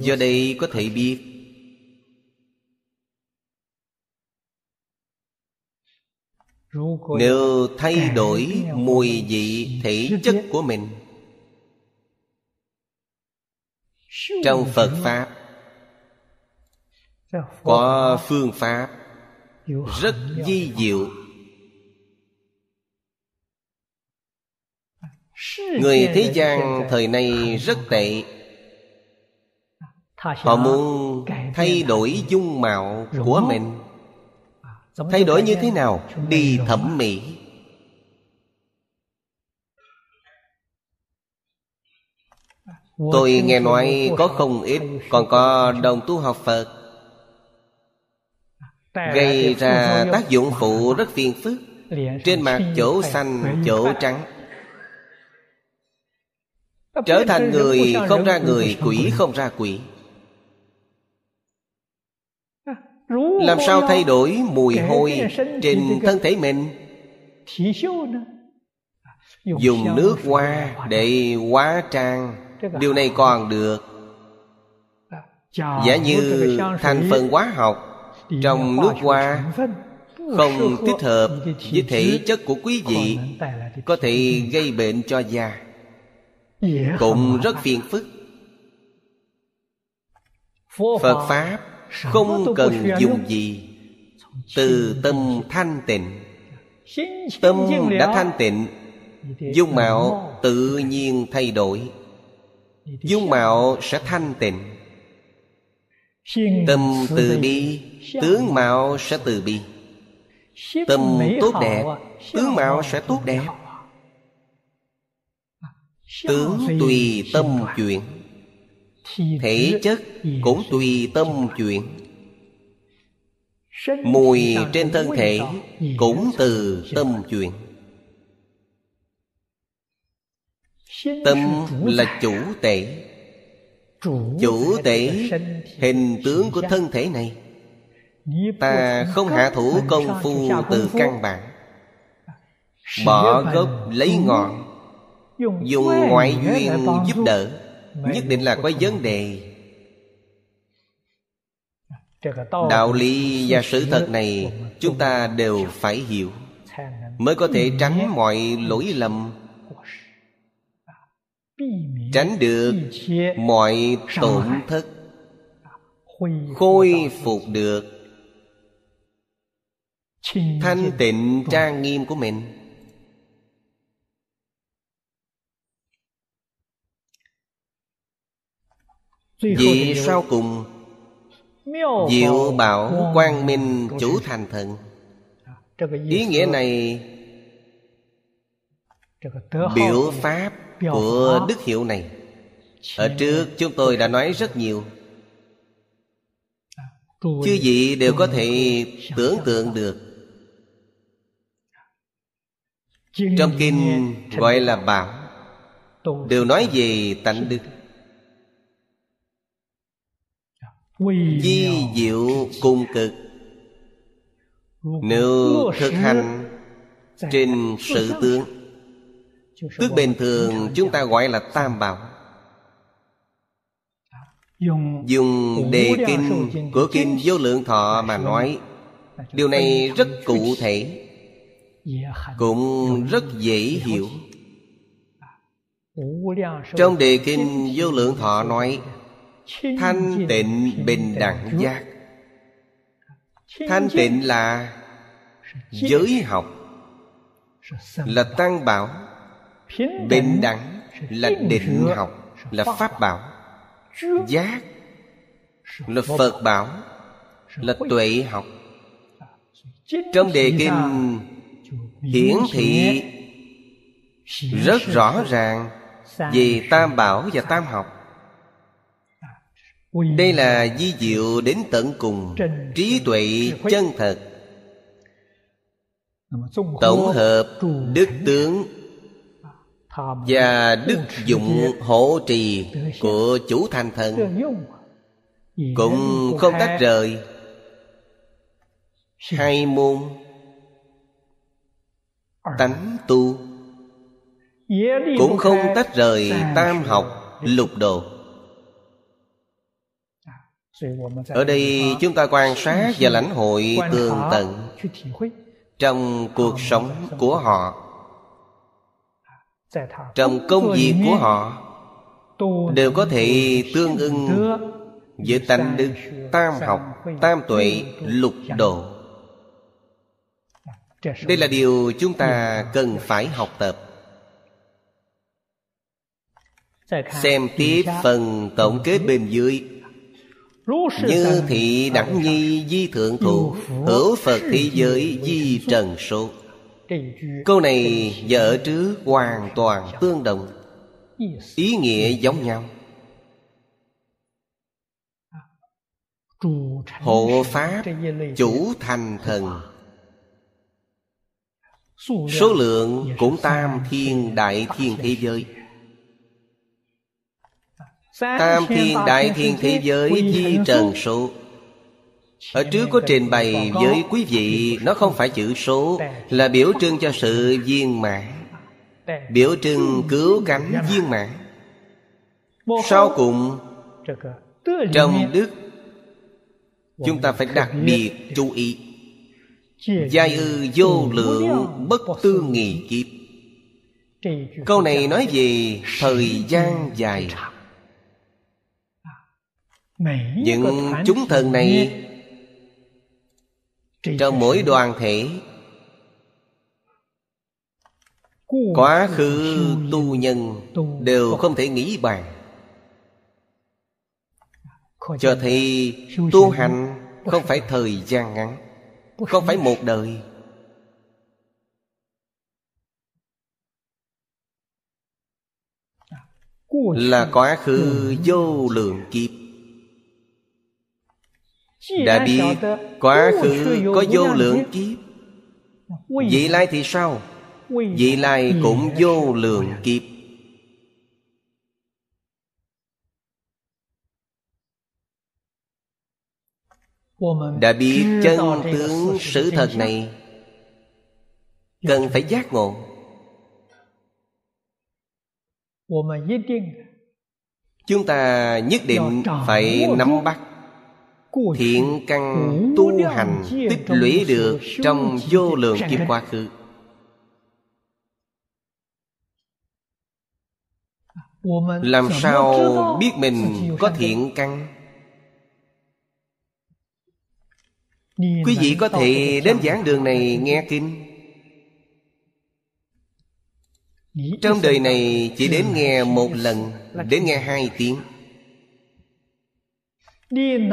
Do đây có thể biết. Nếu thay đổi mùi vị thể chất của mình. Trong phật pháp có phương pháp rất di diệu. Người thế gian thời nay rất tệ. Họ muốn thay đổi dung mạo của mình. Thay đổi như thế nào? đi thẩm mỹ. Tôi nghe nói có không ít còn có đồng tu học phật gây ra tác dụng phụ rất phiền phức. Trên mặt chỗ xanh chỗ trắng. Trở thành người không ra người quỷ không ra quỷ. Làm sao thay đổi mùi hôi trên thân thể mình? Dùng nước hoa để hóa trang. Điều này còn được. Giả như thành phần hóa học trong nước hoa không thích hợp với thể chất của quý vị có thể gây bệnh cho da cũng rất phiền phức. Phật pháp không cần dùng gì. Từ tâm thanh tịnh. tâm đã thanh tịnh. Dung mạo tự nhiên thay đổi. Dung mạo sẽ thanh tịnh. Tâm từ bi tướng mạo sẽ từ bi. Tâm tốt đẹp tướng mạo sẽ tốt đẹp. tướng tùy tâm chuyển thể chất cũng tùy tâm chuyển mùi trên thân thể cũng từ tâm chuyển tâm là chủ tể. Chủ tể hình tướng của thân thể này ta không hạ thủ công phu từ căn bản. Bỏ gốc lấy ngọn dùng ngoại duyên giúp đỡ. Nhất định là có vấn đề. Đạo lý và sự thật này chúng ta đều phải hiểu. Mới có thể tránh mọi lỗi lầm. Tránh được mọi tổn thất. khôi phục được thanh tịnh trang nghiêm của mình. Vì sau cùng Diệu bảo quang minh chủ thành thần. Ý nghĩa này Biểu pháp của đức hiệu này. Ở trước chúng tôi đã nói rất nhiều. Chư vị đều có thể tưởng tượng được Trong kinh gọi là bảo Đều nói về tánh đức. Di diệu cung cực. Nếu thực hành Trên sự tướng Tức bình thường chúng ta gọi là tam bảo. Dùng đề kinh của kinh vô lượng thọ mà nói Điều này rất cụ thể Cũng rất dễ hiểu。Trong đề kinh vô lượng thọ nói thanh tịnh bình đẳng giác. Thanh tịnh là giới học là tăng bảo. Bình đẳng là định học là pháp bảo. giác là phật bảo là tuệ học. trong đề kinh hiển thị rất rõ ràng về tam bảo và tam học. Đây là di diệu đến tận cùng trí tuệ chân thật. Tổng hợp đức tướng và đức dụng hộ trì của chủ thành thần cũng không tách rời. Hai môn tánh tu. Cũng không tách rời tam học lục độ ở đây chúng ta quan sát và lãnh hội tường tận trong cuộc sống của họ. Trong công việc của họ, đều có thể tương ưng với tánh đức tam học, tam tuệ lục độ đây là điều chúng ta cần phải học tập. Xem tiếp phần tổng kết bên dưới. Như thị đẳng nhi di thượng thụ Hữu Phật thế giới di trần số. Câu này ở trước hoàn toàn tương đồng. Ý nghĩa giống nhau. Hộ Pháp chủ thành thần Số lượng cũng tam thiên đại thiên thế giới. Tam thiên đại thiên thế giới di trần số. Ở trước có trình bày với quý vị, Nó không phải chữ số, Là biểu trưng cho sự viên mãn. Biểu trưng cứu cánh viên mãn. Sau cùng Trong đức, Chúng ta phải đặc biệt chú ý. Giai ư vô lượng bất tư nghị kiếp. Câu này nói về thời gian dài. những chúng thần này trong mỗi đoàn thể quá khứ tu nhân đều không thể nghĩ bàn. Cho thấy tu hành không phải thời gian ngắn không phải một đời? Là quá khứ vô lượng kiếp. Đã biết quá khứ có vô lượng kiếp. Vị lai thì sao? Vị lai cũng vô lượng kiếp Đã biết chân tướng sự thật này. Cần phải giác ngộ. Chúng ta nhất định phải nắm bắt thiện căn tu hành tích lũy được trong vô lượng kiếp quá khứ. Làm sao biết mình có thiện căn quý vị có thể đến giảng đường này nghe kinh. Trong đời này chỉ đến nghe một lần đến nghe hai tiếng.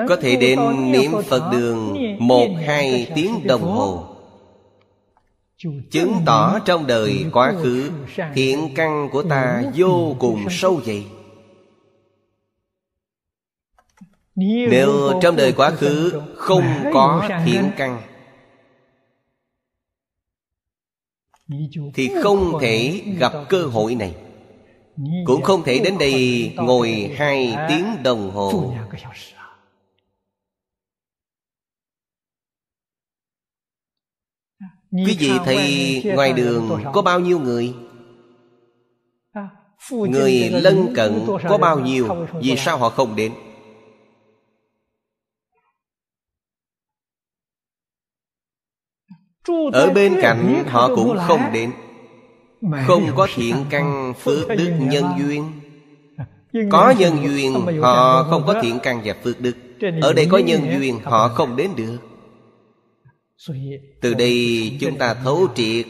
Có thể đến niệm phật đường một hai tiếng đồng hồ. Chứng tỏ trong đời quá khứ thiện căn của ta vô cùng sâu dày nếu trong đời quá khứ không có thiện căn thì không thể gặp cơ hội này. Cũng không thể đến đây ngồi hai tiếng đồng hồ. Quý vị thấy ngoài đường có bao nhiêu người? Người lân cận có bao nhiêu Vì sao họ không đến Ở bên cạnh họ cũng không đến. Không có thiện căn phước đức nhân duyên. Có nhân duyên họ không có thiện căn và phước đức. Ở đây có nhân duyên họ không đến được. Từ đây chúng ta thấu triệt.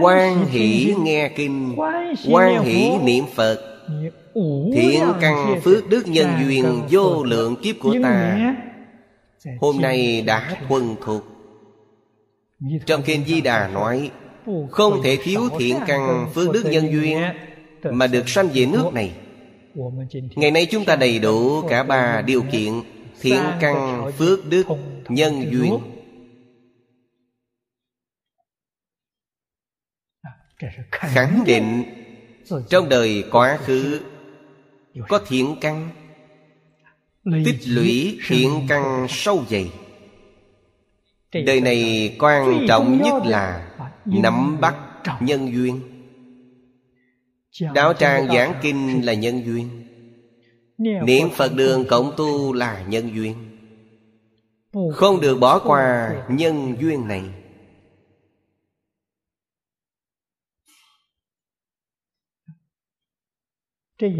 Quan hỷ nghe kinh. Quan hỷ niệm phật. Thiện căn phước đức nhân duyên vô lượng kiếp của ta. Hôm nay đã thuần thục trong kinh di đà nói, Không thể thiếu thiện căn phước đức nhân duyên Mà được sanh về nước này. Ngày nay chúng ta đầy đủ cả ba điều kiện Thiện căn phước đức nhân duyên. Khẳng định, Trong đời quá khứ Có thiện căn, Tích lũy thiện căn sâu dày. Đời này quan trọng nhất là Nắm bắt nhân duyên. Đạo tràng giảng kinh là nhân duyên. Niệm Phật đường cộng tu là nhân duyên. Không được bỏ qua nhân duyên này.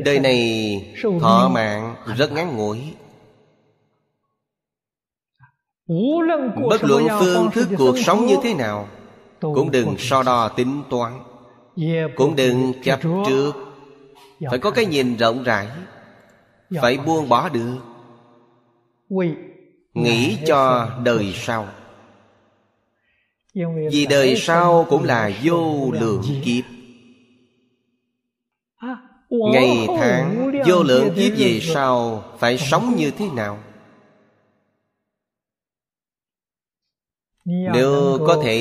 Đời này thọ mạng rất ngắn ngủi Bất luận phương thức cuộc sống như thế nào Cũng đừng so đo tính toán. Cũng đừng chấp trước. Phải có cái nhìn rộng rãi. Phải buông bỏ được. Nghĩ cho đời sau. Vì đời sau cũng là vô lượng kiếp. Ngày tháng vô lượng kiếp về sau Phải sống như thế nào Nếu có thể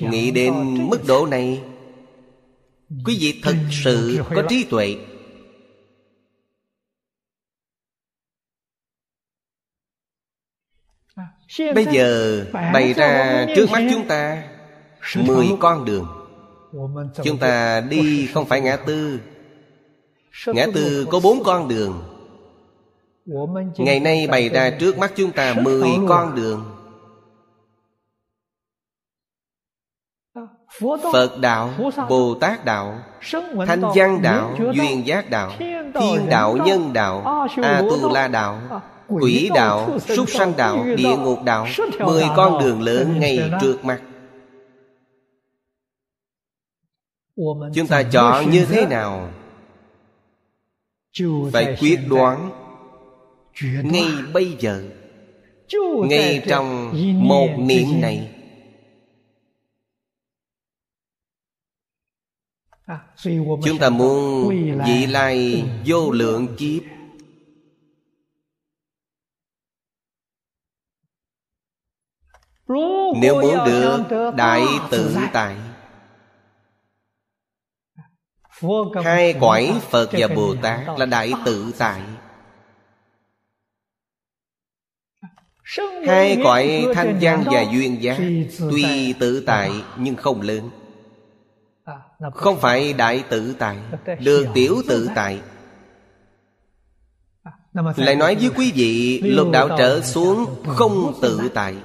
nghĩ đến mức độ này Quý vị thật sự có trí tuệ. Bây giờ bày ra trước mắt chúng ta Mười con đường. Chúng ta đi không phải ngã tư. Ngã tư có bốn con đường. Ngày nay bày ra trước mắt chúng ta mười con đường Phật đạo, Bồ Tát đạo Thanh văn đạo, Duyên giác đạo Thiên đạo, Nhân đạo A-tu-la đạo Quỷ đạo, súc sanh đạo, địa ngục đạo Mười con đường lớn ngay trước mặt. Chúng ta chọn như thế nào? Phải quyết đoán Ngay bây giờ Ngay trong một niệm này Chúng ta muốn vị lai vô lượng kiếp. Nếu muốn được đại tự tại. Hai quải Phật và Bồ Tát là đại tự tại. Hai cõi thanh văn và duyên giác Tuy tự tại nhưng không lớn không phải đại tự tại Được tiểu tự tại. Lại nói với quý vị, Lục đạo trở xuống không tự tại.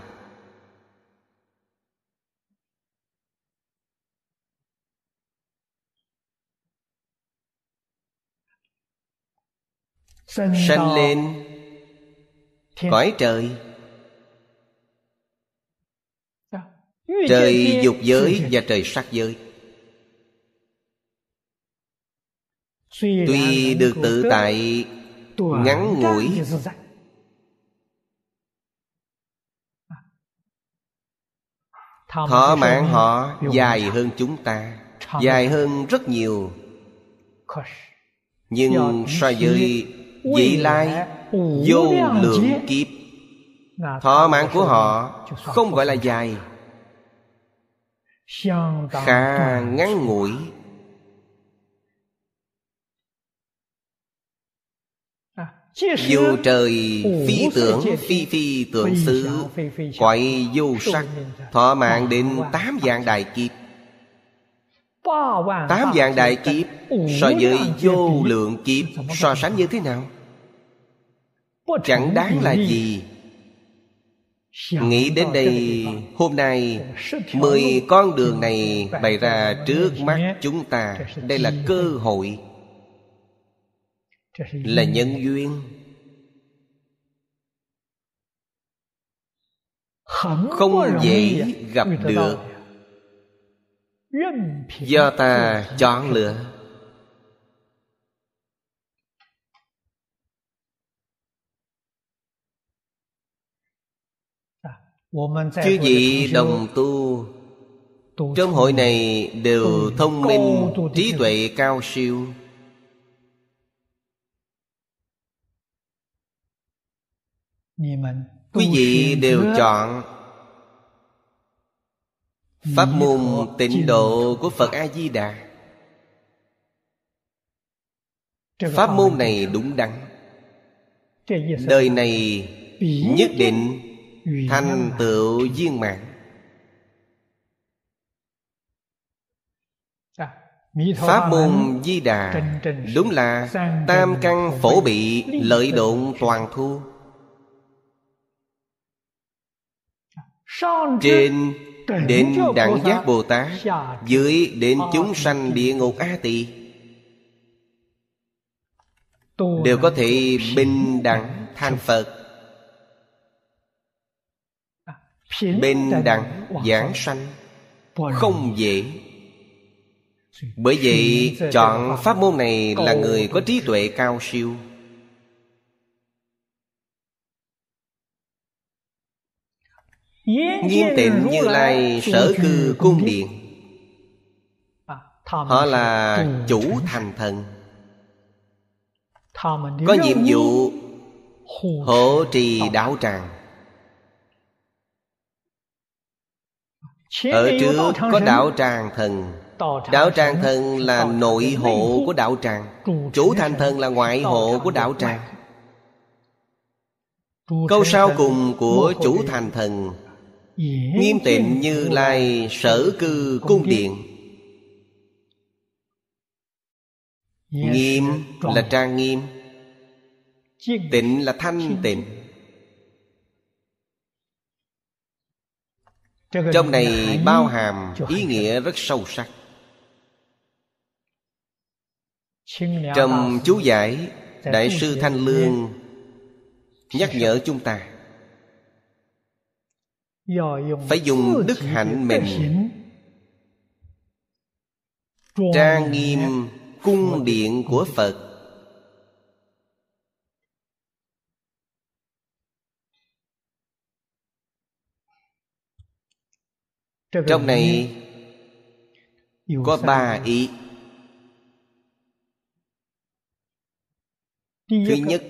Sanh lên, Cõi trời. Trời dục giới và trời sắc giới. Tuy được tự tại ngắn ngủi. Thọ mạng họ dài hơn chúng ta Dài hơn rất nhiều. Nhưng so với vị lai Vô lượng kiếp Thọ mạng của họ Không gọi là dài. Khá ngắn ngủi Dù trời phi tưởng phi phi tượng xứ Quậy vô sắc Thọ mạng đến tám dạng đại kiếp. Tám dạng đại kiếp So với vô lượng kiếp So sánh như thế nào? Chẳng đáng là gì. Nghĩ đến đây Hôm nay Mười con đường này bày ra trước mắt chúng ta. Đây là cơ hội là nhân duyên. Không dễ gặp được. do ta chọn lựa. Chư vị đồng tu? Trong hội này đều thông minh Trí tuệ cao siêu Quý vị đều chọn Pháp môn tịnh độ của Phật A-di-đà. Pháp môn này đúng đắn. Đời này nhất định thành tựu viên mãn. Pháp môn Di Đà Đúng là Tam căn phổ bị Lợi độn toàn thu Trên đến Đẳng Giác Bồ Tát Dưới đến chúng sanh địa ngục A Tỳ. Đều có thể bình đẳng thành Phật. Bình đẳng giảng sanh Không dễ. Bởi vậy chọn pháp môn này là người có trí tuệ cao siêu Nghiêm tịnh như lai sở cư cung điện. Họ là chủ thành thần. Có nhiệm vụ hộ trì đạo tràng. Ở trước có đạo tràng thần. Đạo tràng thần là nội hộ của đạo tràng. Chủ thành thần là ngoại hộ của đạo tràng. Câu sau cùng của chủ thành thần Nghiêm tịnh như lai sở cư cung điện. Nghiêm là trang nghiêm. Tịnh là thanh tịnh. Trong này bao hàm ý nghĩa rất sâu sắc. Trong chú giải Đại sư Thanh Lương Nhắc nhở chúng ta Phải dùng đức hạnh mình. Trang nghiêm cung điện của Phật. Trong này Có ba ý. Thứ nhất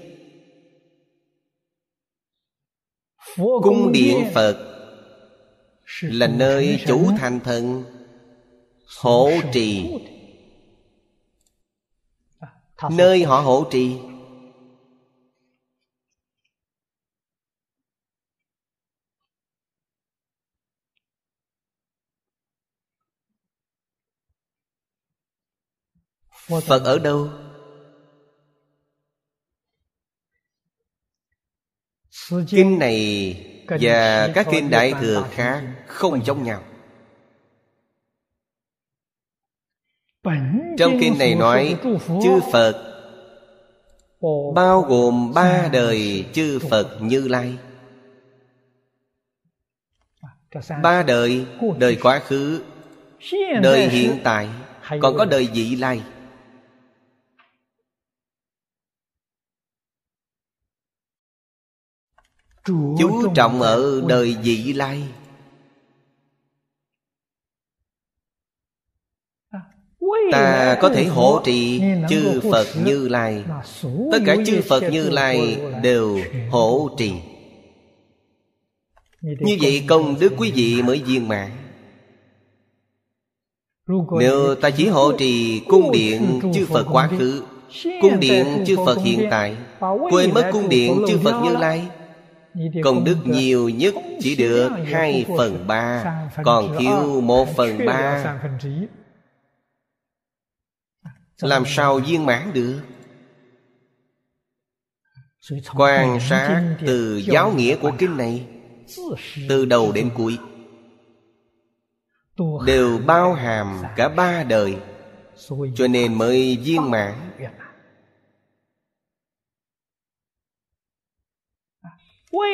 Cung điện. Phật Là nơi chủ thành thần. Hộ trì. Nơi họ hộ trì. Phật ở đâu? Kinh này và các kinh đại thừa khác không giống nhau. Trong kinh này nói Chư Phật Bao gồm ba đời chư Phật Như Lai. Ba đời Đời quá khứ Đời hiện tại Còn có đời vị lai chú trọng ở đời vị lai. Ta có thể hộ trì chư phật như lai. Tất cả chư phật như lai đều hộ trì. Như vậy công đức quý vị mới viên mãn. Nếu ta chỉ hộ trì cung điện chư phật quá khứ cung điện chư phật hiện tại quên mất cung điện chư phật như lai Công đức nhiều nhất chỉ được hai phần ba Còn thiếu một phần ba. Làm sao viên mãn được? Quan sát từ giáo nghĩa của kinh này. Từ đầu đến cuối. Đều bao hàm cả ba đời. Cho nên mới viên mãn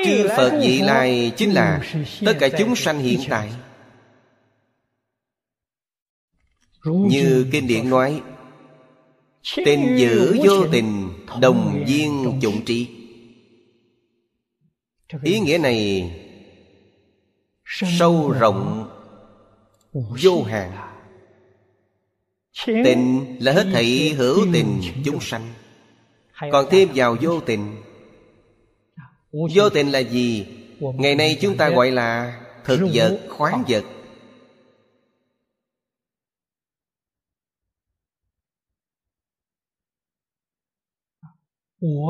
Chư Phật vị lai chính là Tất cả chúng sanh hiện tại. Như Kinh Điển nói Tình giữ vô tình Đồng viên dụng trí Ý nghĩa này Sâu rộng vô hạn. Tình là hết thảy hữu tình chúng sanh. Còn thêm vào vô tình Vô tình là gì? Ngày nay chúng ta gọi là thực vật, khoáng vật.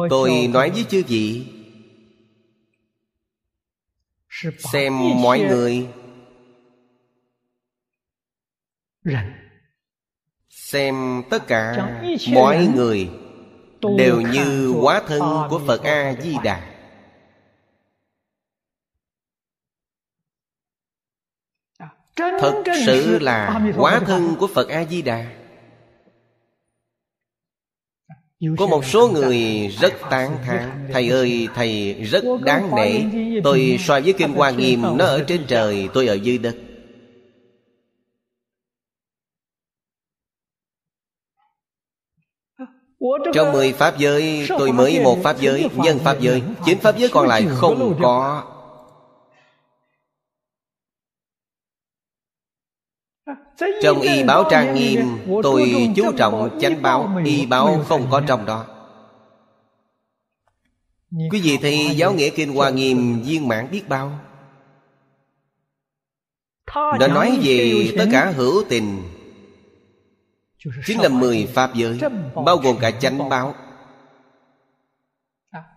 Tôi nói với chư vị Xem mọi người. Xem tất cả mọi người Đều như hóa thân của Phật A-di-đà Thật sự là hóa thân của Phật A-di-đà. Có một số người rất tán thán Thầy ơi thầy rất đáng nể. Tôi so với Kinh Hoa Nghiêm Nó ở trên trời tôi ở dưới đất. Trong mười Pháp giới Tôi mới một Pháp giới Nhân Pháp giới. Chín Pháp giới còn lại không có Trong y báo trang nghiêm Tôi chú trọng chánh báo Y báo không có trong đó. Quý vị thì giáo nghĩa Kinh Hoa Nghiêm viên mãn biết bao. Đã nói về tất cả hữu tình. Chính là mười Pháp giới Bao gồm cả chánh báo.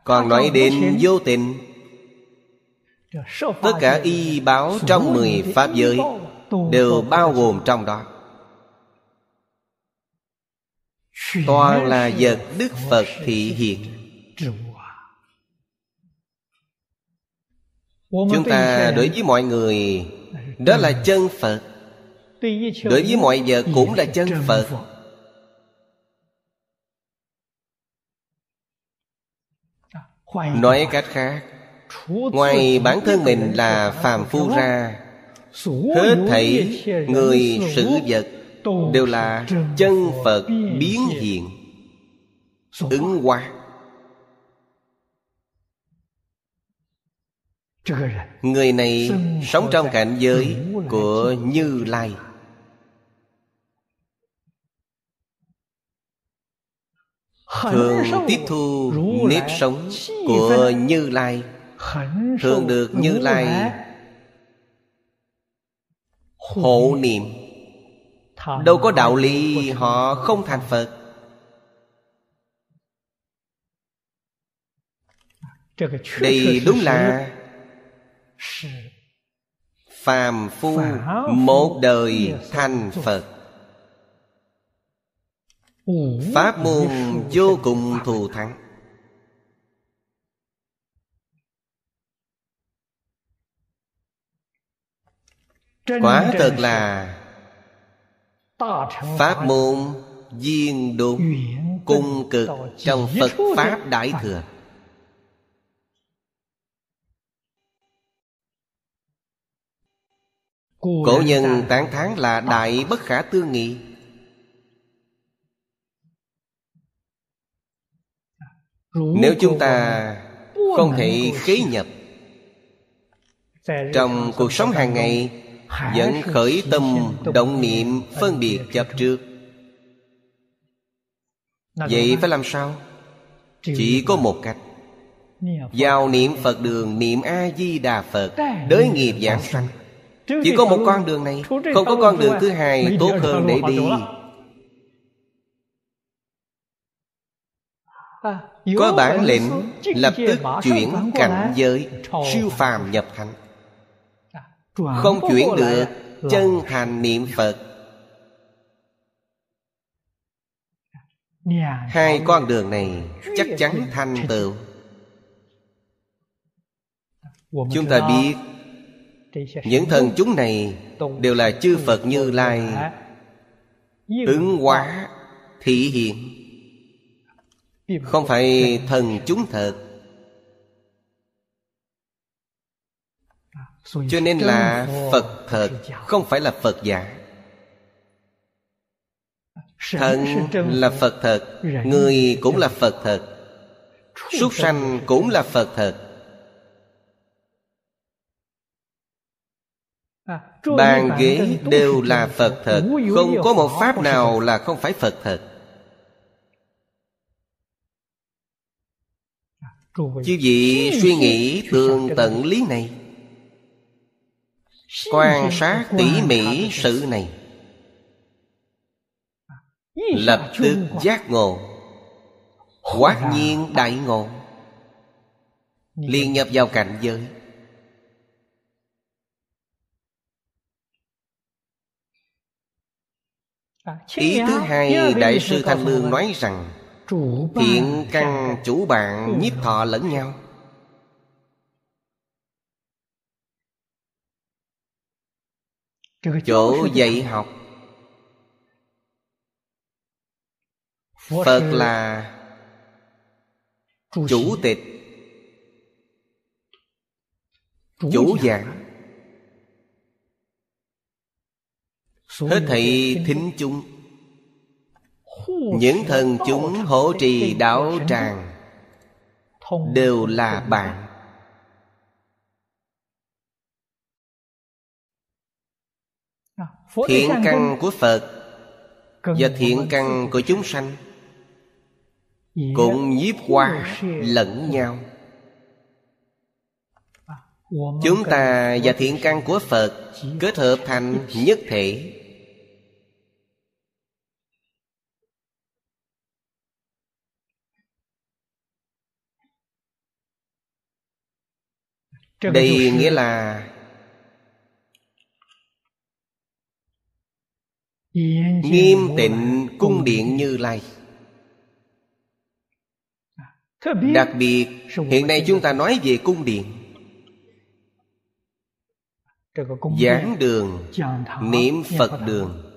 Còn nói đến vô tình Tất cả y báo trong mười Pháp giới Đều bao gồm trong đó. Toàn là vật Đức Phật thị hiện. Chúng ta đối với mọi người Đó là chân Phật. Đối với mọi vật cũng là chân Phật. Nói cách khác Ngoài bản thân mình là phàm phu ra Hết thảy người sự vật Đều là chân Phật biến hiện. Ứng hóa. Người này sống trong cảnh giới của Như Lai. Thường tiếp thu nếp sống của Như Lai. Thường được Như Lai hộ niệm. đâu có đạo lý họ không thành phật. Đây đúng là phàm phu một đời thành phật. Pháp môn vô cùng thù thắng Quả thật là Pháp môn viên đột Cung cực trong Phật Pháp Đại Thừa. Cổ nhân tán thán là đại bất khả tư nghị. Nếu chúng ta không thể khế nhập Trong cuộc sống hàng ngày vẫn khởi tâm động niệm phân biệt chấp trước. Vậy phải làm sao? Chỉ có một cách. Vào niệm phật đường niệm a di đà phật đới nghiệp giảng sanh. Chỉ có một con đường này không có con đường thứ hai tốt hơn để đi. có bản lệnh lập tức chuyển cảnh giới siêu phàm nhập thánh không chuyển được. chân thành niệm phật. Hai con đường này chắc chắn thành tựu. Chúng ta biết những thần chúng này đều là chư phật như lai. Ứng hóa thị hiện. Không phải thần chúng thật cho nên là phật thật không phải là phật giả. Thần là phật thật người cũng là phật thật súc sanh cũng là phật thật. Bàn ghế đều là Phật thật Không có một pháp nào là không phải Phật thật. Chư vị suy nghĩ tường tận lý này Quan sát tỉ mỉ sự này. Lập tức giác ngộ. Quát nhiên đại ngộ. Liền nhập vào cảnh giới. Ý thứ hai Đại sư Thanh Lương nói rằng Thiện căn chủ bạn nhiếp thọ lẫn nhau Chỗ dạy học. Phật là Chủ tịch. Chủ giảng. Hết thầy thính chúng. Những thần chúng hỗ trì đạo tràng Đều là bạn Thiện căn của Phật Và thiện căn của chúng sanh Cũng nhiếp qua lẫn nhau. Chúng ta và thiện căn của Phật Kết hợp thành nhất thể. Đây nghĩa là Nghiêm tịnh cung điện Như Lai. Đặc biệt Hiện nay chúng ta nói về cung điện. Giảng đường Niệm Phật đường.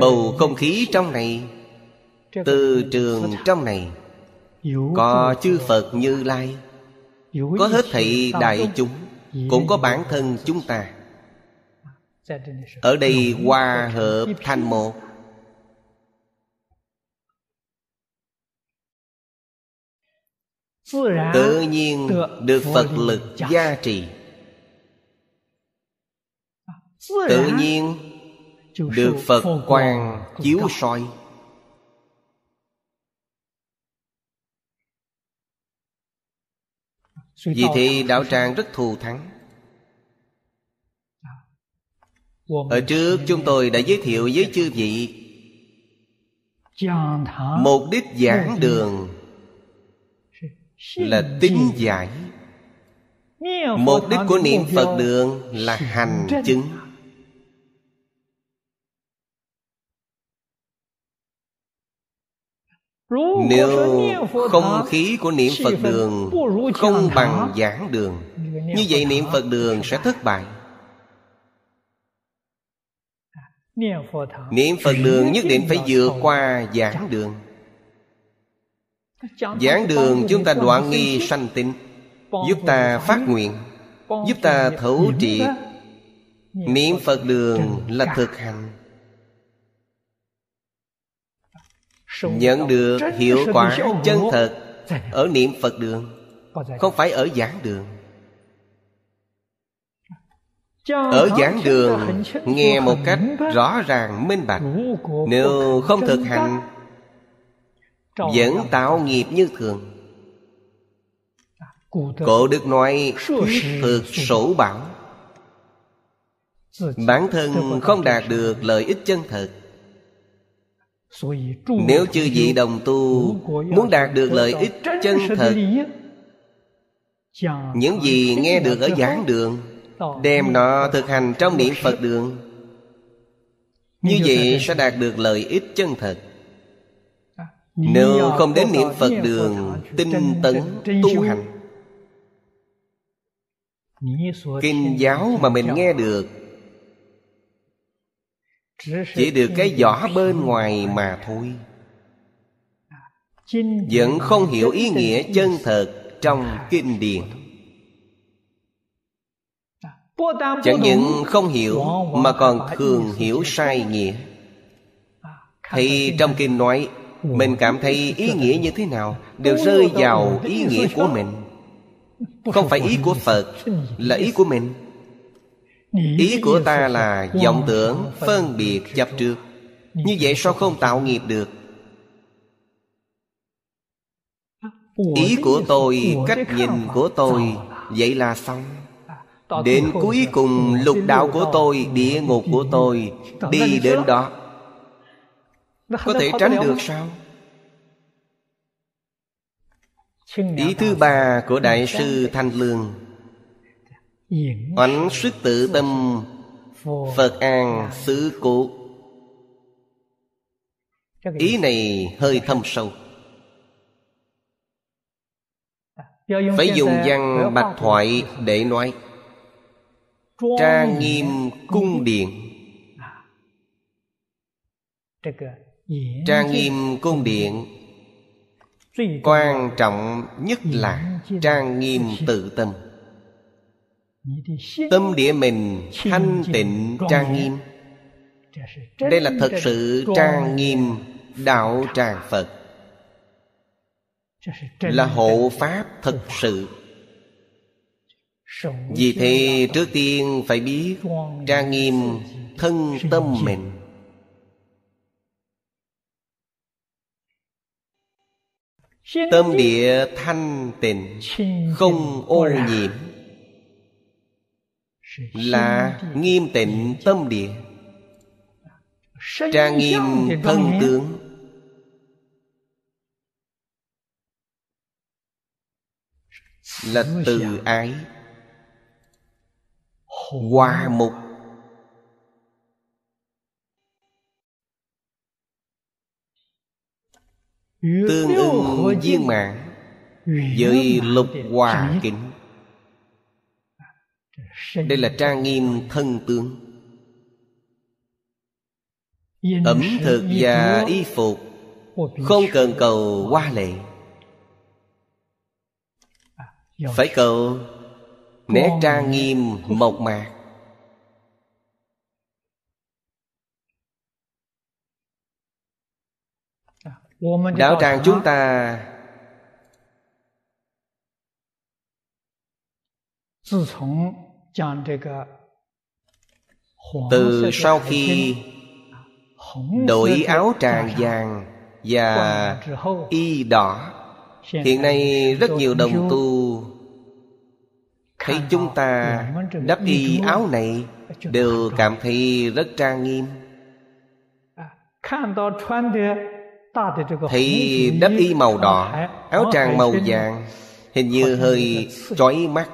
Bầu không khí trong này Từ trường trong này Có chư Phật như Lai Có hết thảy đại chúng cũng có bản thân chúng ta. Ở đây hòa hợp thành một tự nhiên được phật lực gia trì. Tự nhiên được phật quang chiếu soi. Vì thế đạo tràng rất thù thắng. Ở trước chúng tôi đã giới thiệu với chư vị mục đích giảng đường là tính giải. Mục đích của niệm phật đường là hành chứng nếu không khí của niệm phật đường không bằng giảng đường như vậy niệm phật đường sẽ thất bại. Niệm phật đường nhất định phải vượt qua giảng đường. Giảng đường chúng ta đoạn nghi sanh tịnh Giúp ta phát nguyện Giúp ta thấu trị Niệm Phật đường là thực hành Nhận được hiệu quả chân thật Ở niệm Phật đường Không phải ở giảng đường. Ở giảng đường Nghe một cách rõ ràng minh bạch. Nếu không thực hành vẫn tạo nghiệp như thường. Cổ Đức nói thực sổ bảo. Bản thân không đạt được lợi ích chân thật Nếu chư vị đồng tu Muốn đạt được lợi ích chân thật Những gì nghe được ở giảng đường Đem nó thực hành trong niệm Phật đường. Như vậy sẽ đạt được lợi ích chân thật. Nếu không đến niệm Phật đường Tinh tấn tu hành. Kinh giáo mà mình nghe được Chỉ được cái vỏ bên ngoài mà thôi. Vẫn không hiểu ý nghĩa chân thật Trong kinh điển. Chẳng những không hiểu Mà còn thường hiểu sai nghĩa. Thì trong kinh nói mình cảm thấy ý nghĩa như thế nào Đều rơi vào ý nghĩa của mình. Không phải ý của Phật Là ý của mình Ý của ta là vọng tưởng Phân biệt chấp trước. Như vậy sao không tạo nghiệp được? Ý của tôi Cách nhìn của tôi Vậy là xong. Đến cuối cùng lục đạo của tôi Địa ngục của tôi Đi đến đó. Có thể tránh được sao? Ý thứ ba của Đại sư Thanh Lương Oánh sức tự tâm Phật an xứ cố Ý này hơi thâm sâu. Phải dùng văn bạch thoại để nói. Trang nghiêm cung điện. Trang nghiêm cung điện. Quan trọng nhất là Trang nghiêm tự tâm Tâm địa mình thanh tịnh trang nghiêm. Đây là thật sự trang nghiêm Đạo tràng Phật. Là hộ Pháp thật sự. Vì thế trước tiên phải biết Trang nghiêm thân tâm mình. Tâm địa thanh tịnh, Không ô nhiễm. Là nghiêm tịnh tâm địa, Trang nghiêm thân tướng. Là từ ái, Hòa mục. Tương ứng viên mạng Với lục hòa kính. Đây là trang nghiêm thân tướng Ẩm thực và y phục Không cần cầu hoa lệ. Phải cầu Nét trang nghiêm mộc mạc. Đạo tràng chúng ta từ sau khi Đổi áo tràng vàng Và y đỏ Hiện nay rất nhiều đồng tu Thấy chúng ta đắp y áo này Đều cảm thấy rất trang nghiêm. Thấy đắp y màu đỏ Áo tràng màu vàng Hình như hơi chói mắt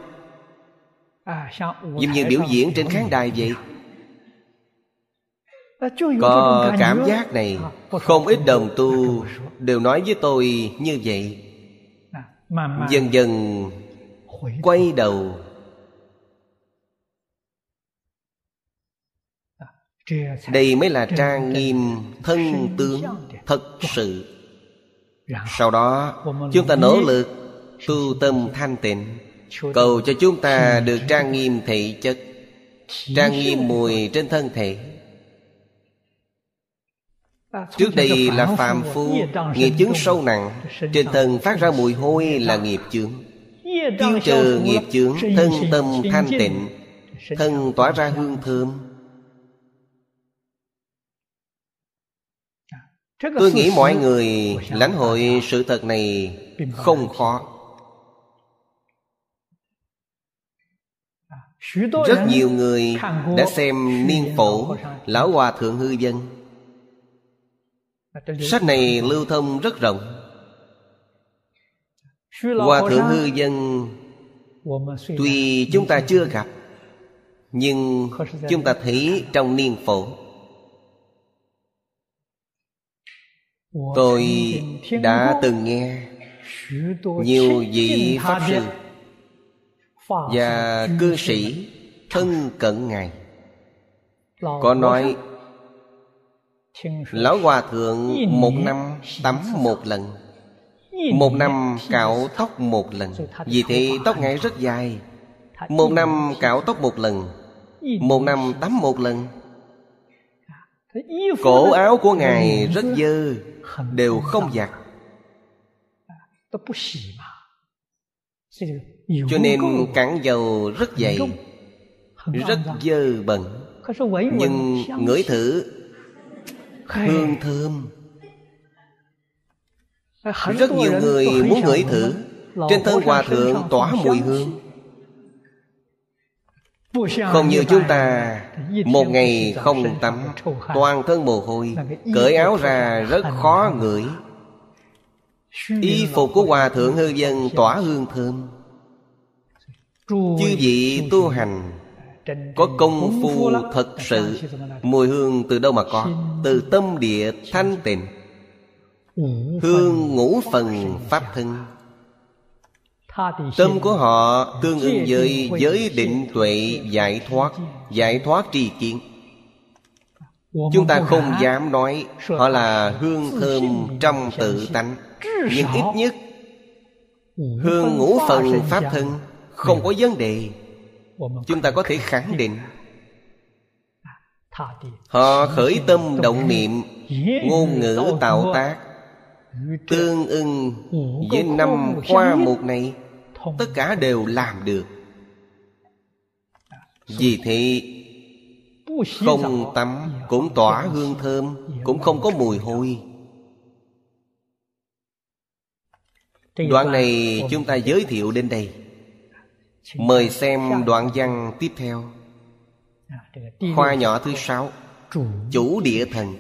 Giống như biểu diễn trên khán đài vậy。Có cảm giác này Không ít đồng tu Đều nói với tôi như vậy。Dần dần Quay đầu。Đây mới là trang nghiêm thân tướng thật sự。Sau đó chúng ta nỗ lực tu tâm thanh tịnh Cầu cho chúng ta được trang nghiêm thể chất Trang nghiêm mùi trên thân thể. Trước đây là phàm phu Nghiệp chướng sâu nặng. Trên thân phát ra mùi hôi là nghiệp chướng. Tiêu trừ nghiệp chướng Thân tâm thanh tịnh Thân tỏa ra hương thơm. Tôi nghĩ mọi người lãnh hội sự thật này không khó Rất nhiều người đã xem niên phổ Lão Hòa Thượng Hư Dân. Sách này lưu thông rất rộng. Hòa Thượng Hư Dân Tuy chúng ta chưa gặp Nhưng chúng ta thấy trong niên phổ. Tôi đã từng nghe Nhiều vị Pháp Sư Và cư sĩ thân cận Ngài. Có nói Lão Hòa Thượng một năm tắm một lần. Một năm cạo tóc một lần. Vì thế tóc Ngài rất dài. Một năm cạo tóc một lần. Một năm tắm một lần. Cổ áo của Ngài rất dơ Đều không giặt cho nên cắn dầu rất dày rất dơ bẩn. Nhưng ngửi thử hương thơm. Rất nhiều người muốn ngửi thử. trên thân hòa thượng tỏa mùi hương. Không như chúng ta Một ngày không tắm Toàn thân mồ hôi Cởi áo ra rất khó ngửi Y phục của Hòa Thượng Hư Dân tỏa hương thơm Chư vị tu hành Có công phu thật sự Mùi hương từ đâu mà có Từ tâm địa thanh tịnh Hương ngũ phần pháp thân Tâm của họ tương ứng với giới định tuệ giải thoát Giải thoát tri kiến Chúng ta không dám nói Họ là hương thơm trong tự tánh Nhưng ít nhất Hương ngũ phần pháp thân Không có vấn đề. Chúng ta có thể khẳng định. Họ khởi tâm động niệm Ngôn ngữ tạo tác. Tương ưng với năm khoa mục này tất cả đều làm được. Vì thế không tắm cũng tỏa hương thơm cũng không có mùi hôi đoạn này chúng ta giới thiệu đến đây. Mời xem đoạn văn tiếp theo. Khoa nhỏ thứ sáu. chủ địa thần.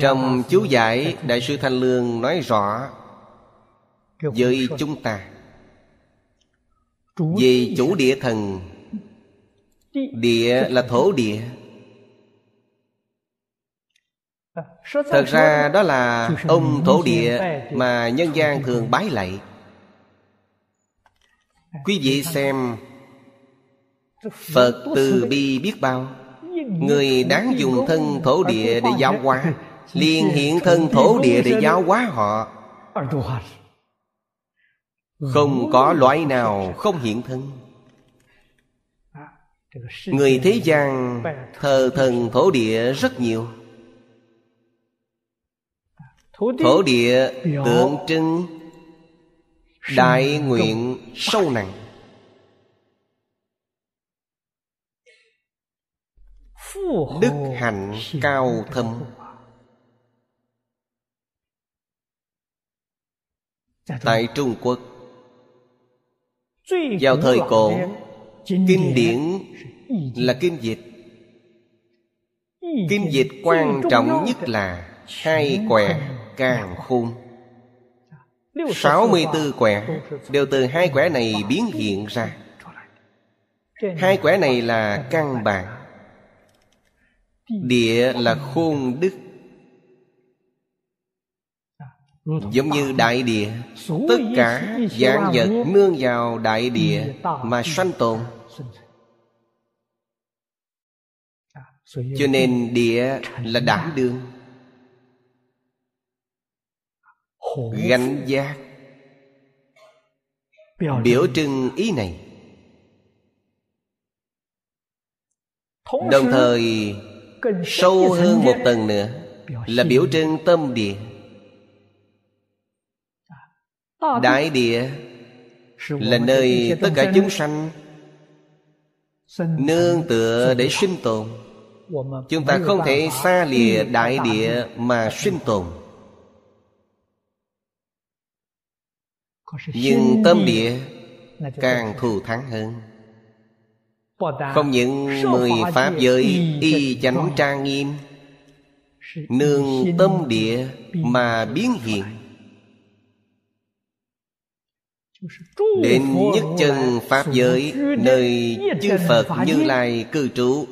Trong chú giải Đại sư Thanh Lương nói rõ Với chúng ta. Về chủ địa thần Địa là thổ địa. Thật ra đó là ông thổ địa Mà nhân gian thường bái lạy. Quý vị xem Phật từ bi biết bao. Người đáng dùng thân thổ địa để giáo hóa, liền hiện thân thổ địa để giáo hóa họ. Không có loại nào không hiện thân. Người thế gian thờ thần thổ địa rất nhiều. Thổ địa tượng trưng Đại nguyện sâu nặng. Đức hạnh cao thâm. Tại trung quốc, vào thời cổ kinh điển là kinh dịch kinh dịch quan trọng nhất là hai quẻ càng khôn. 64 quẻ đều từ hai quẻ này biến hiện ra. Hai quẻ này là căn bản. Địa là khôn đức Giống như đại địa, Tất cả dạng vật nương vào đại địa Mà sanh tồn. Cho nên địa là đảm đương. Gánh giác. Biểu trưng ý này. Đồng thời, Sâu hơn một tầng nữa Là biểu trưng tâm địa. Đại địa Là nơi tất cả chúng sanh Nương tựa để sinh tồn. Chúng ta không thể xa lìa đại địa mà sinh tồn. Nhưng tâm địa càng thù thắng hơn. Không những mười pháp giới y chánh trang nghiêm Nương tâm địa mà biến hiện Đến nhất chân Pháp giới Nơi chư Phật Như Lai cư trú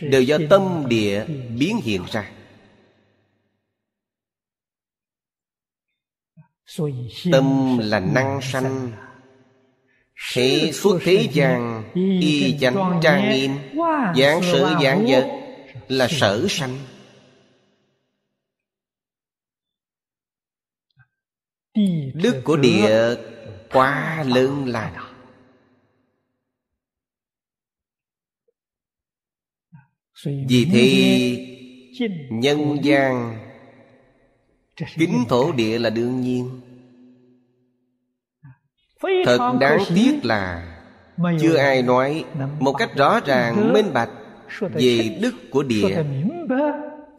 Đều do tâm địa biến hiện ra. Tâm là năng sanh. Thế xuất thế gian Y chánh trang nghiêm Giảng sự giảng vật Là sở sanh. Đức của địa quá lớn lao Vì thế, Nhân gian Kính thổ địa là đương nhiên. Thật đáng tiếc là Chưa ai nói Một cách rõ ràng, minh bạch Về đức của địa,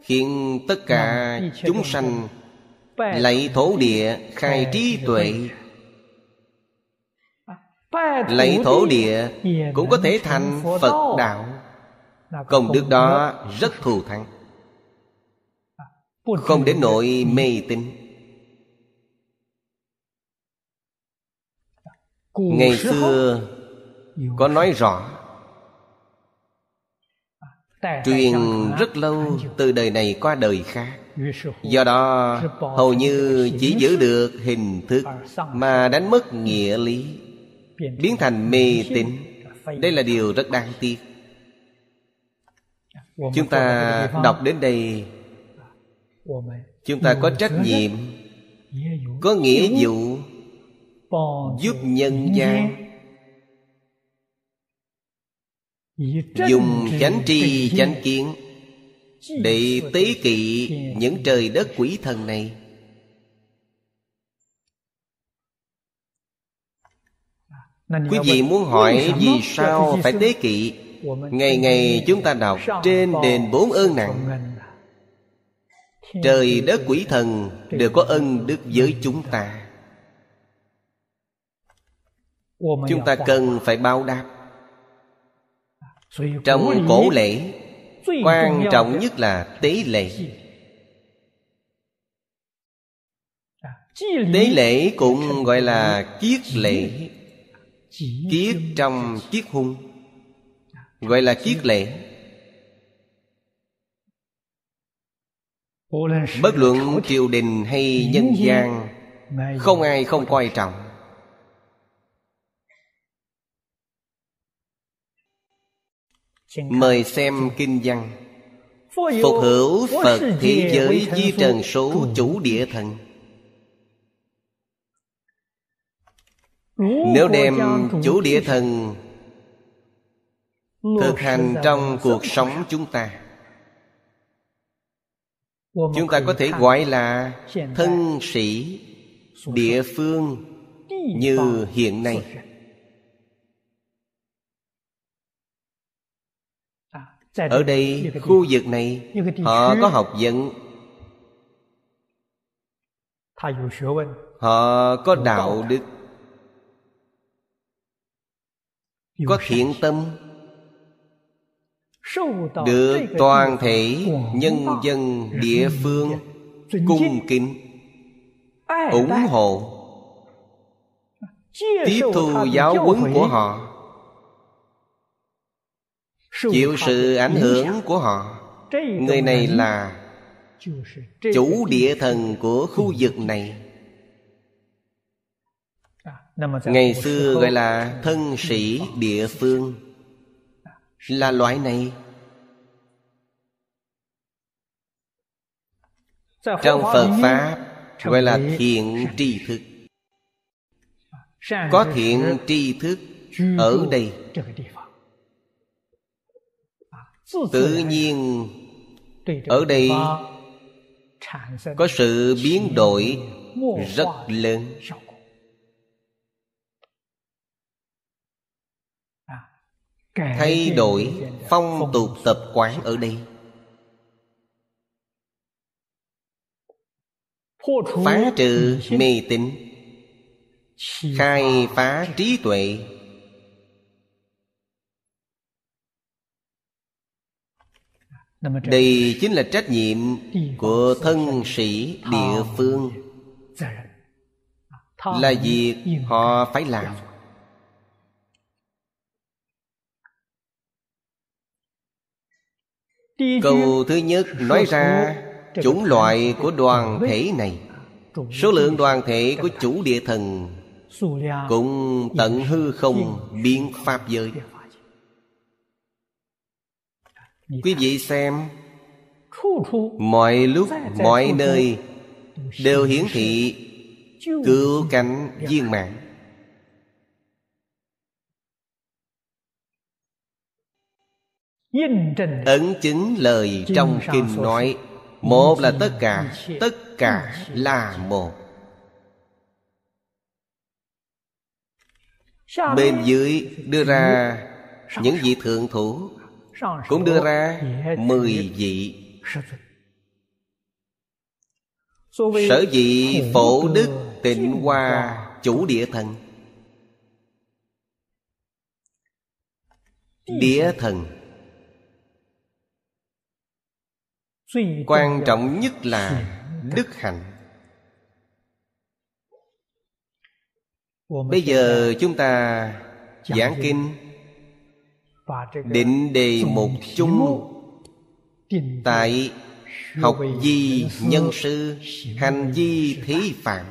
Khiến tất cả chúng sanh Lạy thổ địa, khai trí tuệ lấy thổ địa Cũng có thể thành Phật đạo. Công đức đó rất thù thắng. Không đến nỗi mê tín. Ngày xưa Có nói rõ, Truyền rất lâu Từ đời này qua đời khác. Do đó, hầu như chỉ giữ được hình thức Mà đánh mất nghĩa lý. Biến thành mê tín. Đây là điều rất đáng tiếc. Chúng ta đọc đến đây. Chúng ta có trách nhiệm, Có nghĩa vụ Giúp nhân gian. Dùng chánh tri, chánh kiến Để tế kỵ những trời đất quỷ thần này. Quý vị muốn hỏi vì sao phải tế kỵ? Ngày ngày chúng ta đọc Trên đền bốn ơn nặng Trời đất quỷ thần Đều có ân đức với chúng ta. Chúng ta cần phải báo đáp. Trong cổ lễ Quan trọng nhất là tế lễ. Tế lễ cũng gọi là kiết lễ Kiết trong kiết hung. Gọi là kiết lệ. Bất luận triều đình hay nhân gian, Không ai không coi trọng. Mời xem kinh văn. Phục hữu Phật thế giới di trần số chủ địa thần. Nếu đem chủ địa thần Thực hành trong cuộc sống chúng ta. Chúng ta có thể gọi là thân sĩ địa phương như hiện nay. ở đây khu vực này họ có học vấn. Họ có đạo đức có thiện tâm được toàn thể nhân dân địa phương cung kính ủng hộ tiếp thu giáo huấn của họ chịu sự ảnh hưởng của họ. người này là chủ địa thần của khu vực này ngày xưa gọi là thân sĩ địa phương. Là loại này. Trong phật pháp gọi là thiện tri thức. Có thiện tri thức ở đây. tự nhiên ở đây có sự biến đổi rất lớn thay đổi phong tục tập quán ở đây. Phá trừ mê tín. Khai phá trí tuệ. Đây chính là trách nhiệm của thân sĩ địa phương. Là việc họ phải làm. Câu thứ nhất nói ra chủng loại của đoàn thể này. Số lượng đoàn thể của chủ địa thần cũng tận hư không biến pháp giới. Quý vị xem mọi lúc mọi nơi đều hiển thị cứu cánh viên mạng ấn chứng lời trong kinh nói một là tất cả tất cả là một. Bên dưới đưa ra những vị thượng thủ cũng đưa ra mười vị sở dĩ phổ đức tịnh hoa chủ địa thần. Địa thần quan trọng nhất là đức hạnh. Bây giờ chúng ta giảng kinh. định đề một chung tại học di nhân sư hành di thí phạm.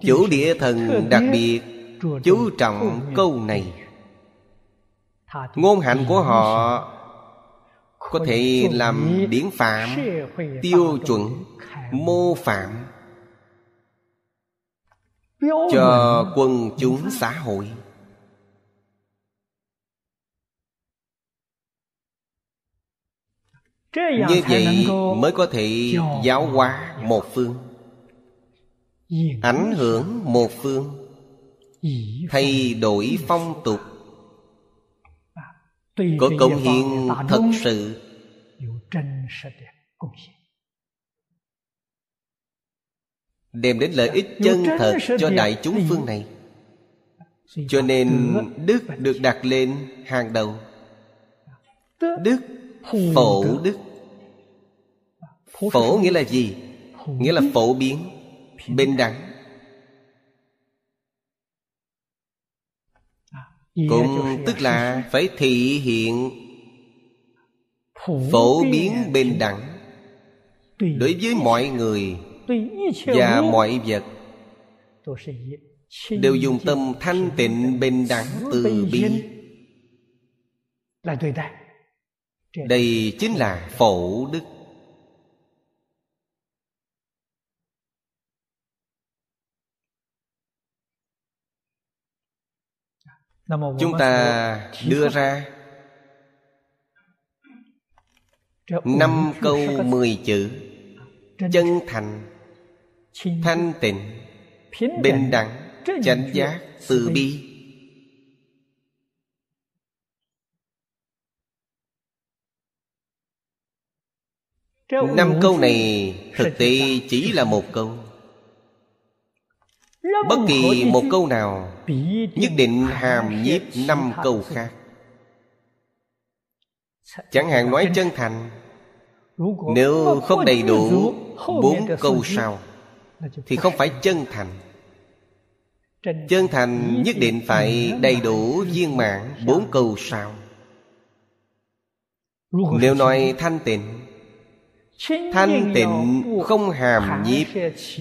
Chủ địa thần đặc biệt chú trọng câu này. ngôn hạnh của họ có thể làm điển phạm, tiêu chuẩn, mô phạm. Cho quân chúng xã hội. Như vậy mới có thể giáo hóa một phương, ảnh hưởng một phương, thay đổi phong tục có công hiến thật sự. đem đến lợi ích chân thật cho đại chúng phương này. cho nên đức được đặt lên hàng đầu. Đức phổ đức. Phổ nghĩa là gì? nghĩa là phổ biến bình đẳng cũng tức là phải thị hiện phổ biến bình đẳng đối với mọi người và mọi vật. Đều dùng tâm thanh tịnh bình đẳng từ bi. đây chính là phổ đức chúng ta đưa ra năm câu mười chữ. Chân thành thanh tịnh bình đẳng chánh giác từ bi. năm câu này thực tế chỉ là một câu bất kỳ một câu nào nhất định hàm nhiếp năm câu khác. Chẳng hạn nói chân thành nếu không đầy đủ bốn câu sau thì không phải chân thành. Chân thành nhất định phải đầy đủ viên mãn bốn câu sau. Nếu nói thanh tịnh thanh tịnh không hàm nhiếp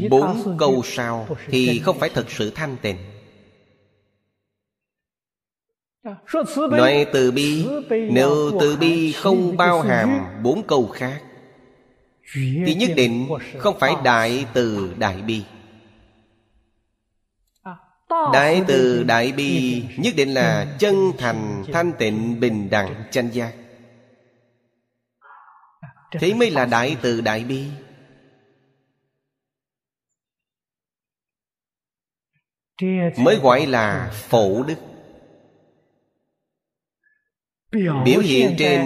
bốn câu sau thì không phải thật sự thanh tịnh. Nói từ bi, nếu từ bi không bao hàm bốn câu khác, thì nhất định không phải đại từ đại bi. Đại từ đại bi nhất định là chân thành, thanh tịnh, bình đẳng chanh giác thế mới là đại từ đại bi. Mới gọi là phổ đức. Biểu hiện trên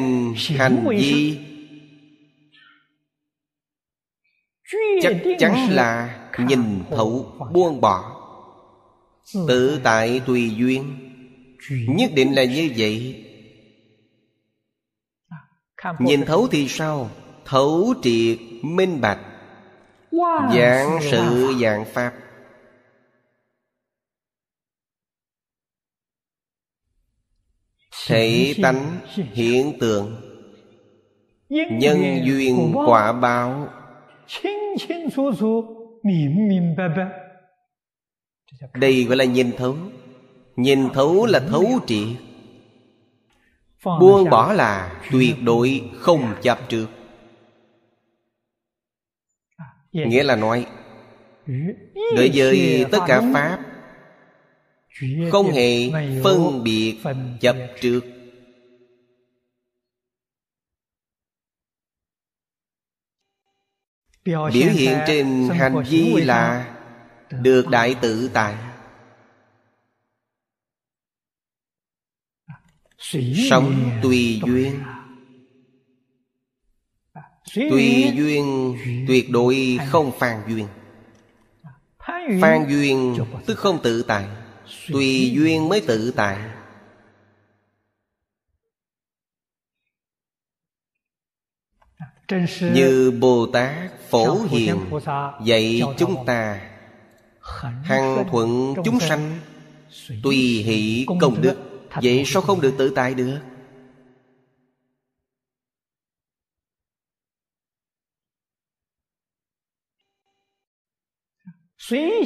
hành vi chắc chắn là nhìn thấu buông bỏ. Tự tại tùy duyên. Nhất định là như vậy nhìn thấu thì sao? Thấu triệt minh bạch. Dạng sự dạng pháp. Thể tánh hiện tượng. Nhân duyên quả báo. Đây gọi là nhìn thấu. Nhìn thấu là thấu triệt buông bỏ là tuyệt đối không chấp trước. Nghĩa là nói đối với tất cả pháp Không hề phân biệt chấp trước. Biểu hiện trên hành vi là Được. đại tự tại Sống tùy duyên. Tùy duyên tuyệt đối không phan duyên. Phan duyên tức không tự tại Tùy duyên mới tự tại. Như Bồ Tát Phổ Hiền Dạy chúng ta Hằng thuận chúng sanh Tùy hỷ công đức Vậy sao không được tự tại được?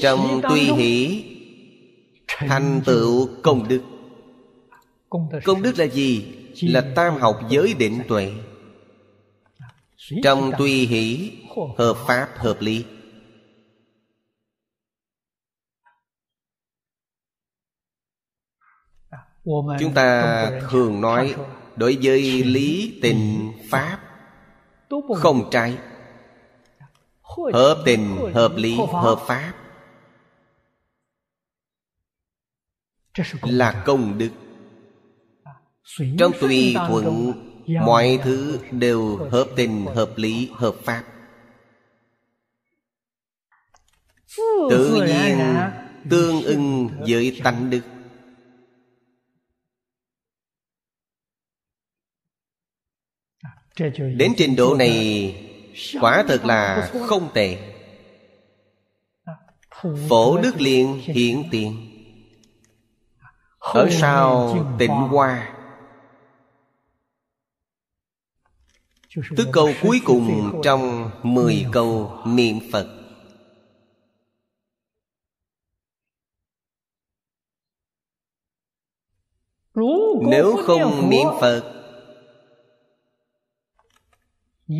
Trong tùy hỷ Thành tựu công đức. Công đức là gì? Là tam học giới định tuệ. Trong tùy hỷ Hợp pháp hợp lý Chúng ta thường nói Đối với lý tình pháp Không trái. Hợp tình, hợp lý, hợp pháp. Là công đức. Trong tùy thuận Mọi thứ đều hợp tình, hợp lý, hợp pháp. Tự nhiên tương ưng với tánh đức Đến trình độ này, Quả thật là không tệ. Phổ Đức liền hiện tiền. Ở sau tịnh hoa. Tức câu cuối cùng trong mười câu niệm Phật. Nếu không niệm Phật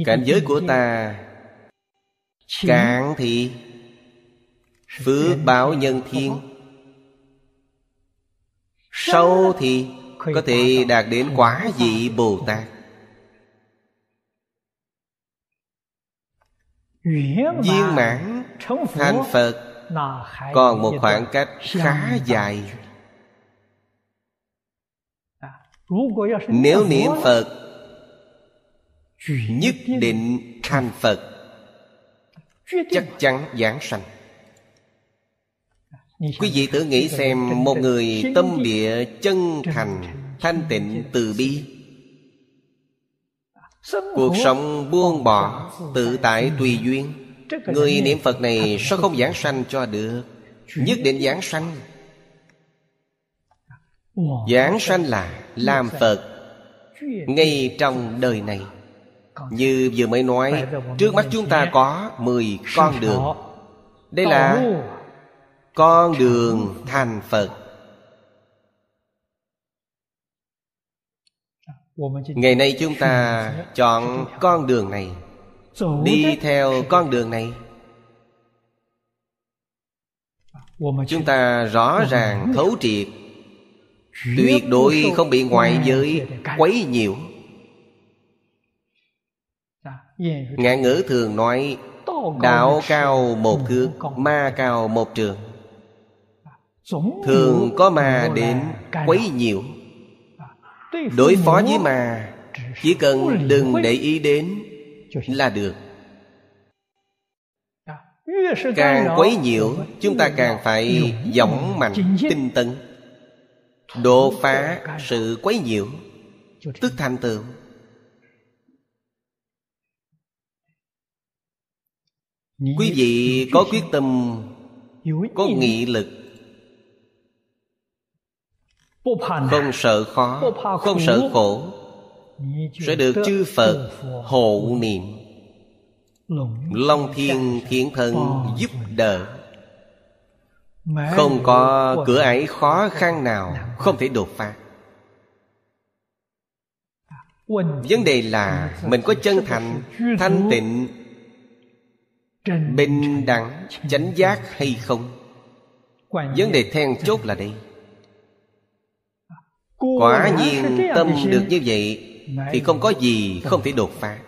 cảnh giới của ta cạn thì phước báo nhân thiên. sâu thì có thể đạt đến quả vị bồ tát. Viên mãn thành phật còn một khoảng cách khá dài. nếu niệm phật nhất định thành phật. Chắc chắn giảng sanh. Quý vị tự nghĩ xem một người tâm địa chân thành, thanh tịnh từ bi. Cuộc sống buông bỏ, tự tại tùy duyên. Người niệm phật này sao không giảng sanh cho được. Nhất định giảng sanh. Giảng sanh là làm phật ngay trong đời này như vừa mới nói Trước mắt chúng ta có 10 con đường. Đây là Con đường thành Phật. Ngày nay chúng ta chọn con đường này. Đi theo con đường này. Chúng ta rõ ràng thấu triệt. Tuyệt đối không bị ngoại giới quấy nhiễu Ngạn ngữ thường nói Đạo cao một thước Ma cao một trường. Thường có ma đến quấy nhiễu Đối phó với ma Chỉ cần đừng để ý đến Là được. Càng quấy nhiễu Chúng ta càng phải dõng mạnh tinh tấn. Đột phá sự quấy nhiễu Tức thành tựu quý vị có quyết tâm có nghị lực. Không sợ khó không sợ khổ. Sẽ được chư phật hộ niệm. Long thiên thiện thần giúp đỡ. Không có cửa ải khó khăn nào không thể đột phá. Vấn đề là mình có chân thành thanh tịnh bình đẳng chánh giác hay không? Vấn đề then chốt là đây. Quả nhiên tâm được như vậy Thì không có gì không thể đột phá.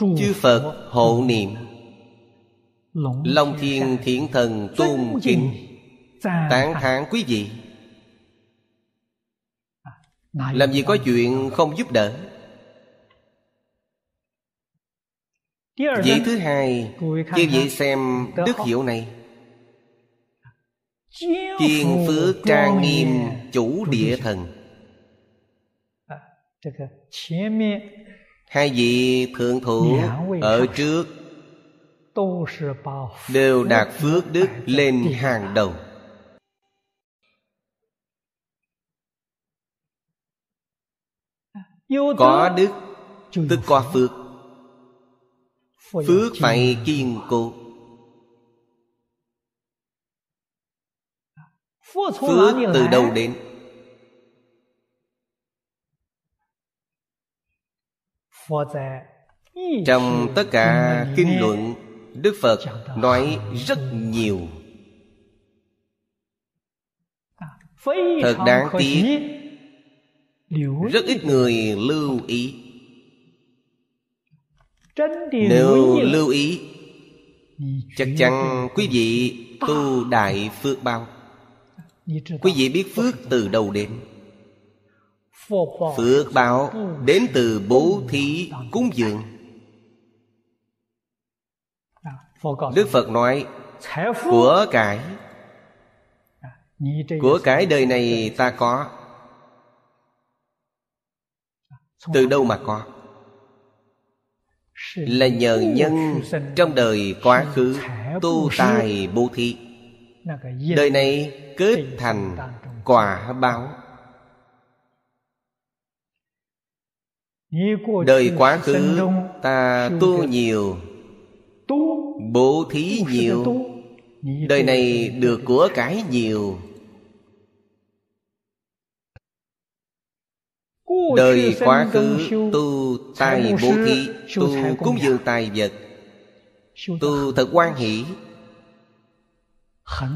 Chư Phật hộ niệm. Long Thiên Thiện Thần tôn kính Tán thán quý vị. Làm gì có chuyện không giúp đỡ. Vị thứ hai Chư vị xem đức hiệu này. Kiên phước trang nghiêm chủ địa thần. Hai vị thượng thủ ở trước Đều đạt phước đức lên hàng đầu Có đức tức có phước. Phước phải kiên cố. Phước từ đâu đến? Trong tất cả kinh luận Đức Phật nói rất nhiều. Thật đáng tiếc Rất ít người lưu ý. Nếu lưu ý Chắc chắn quý vị tu đại phước bao. Quý vị biết phước từ đâu đến? Phước báo đến từ bố thí cúng dường. Đức Phật nói Của cải Của cải đời này ta có từ đâu mà có? Là nhờ nhân trong đời quá khứ Tu tài bố thí. Đời này kết thành quả báo. Đời quá khứ ta tu nhiều, Bố thí nhiều. Đời này được của cái nhiều Đời quá khứ tu tài bố thí Tu cúng dường tài vật. Tu thật quan hỷ.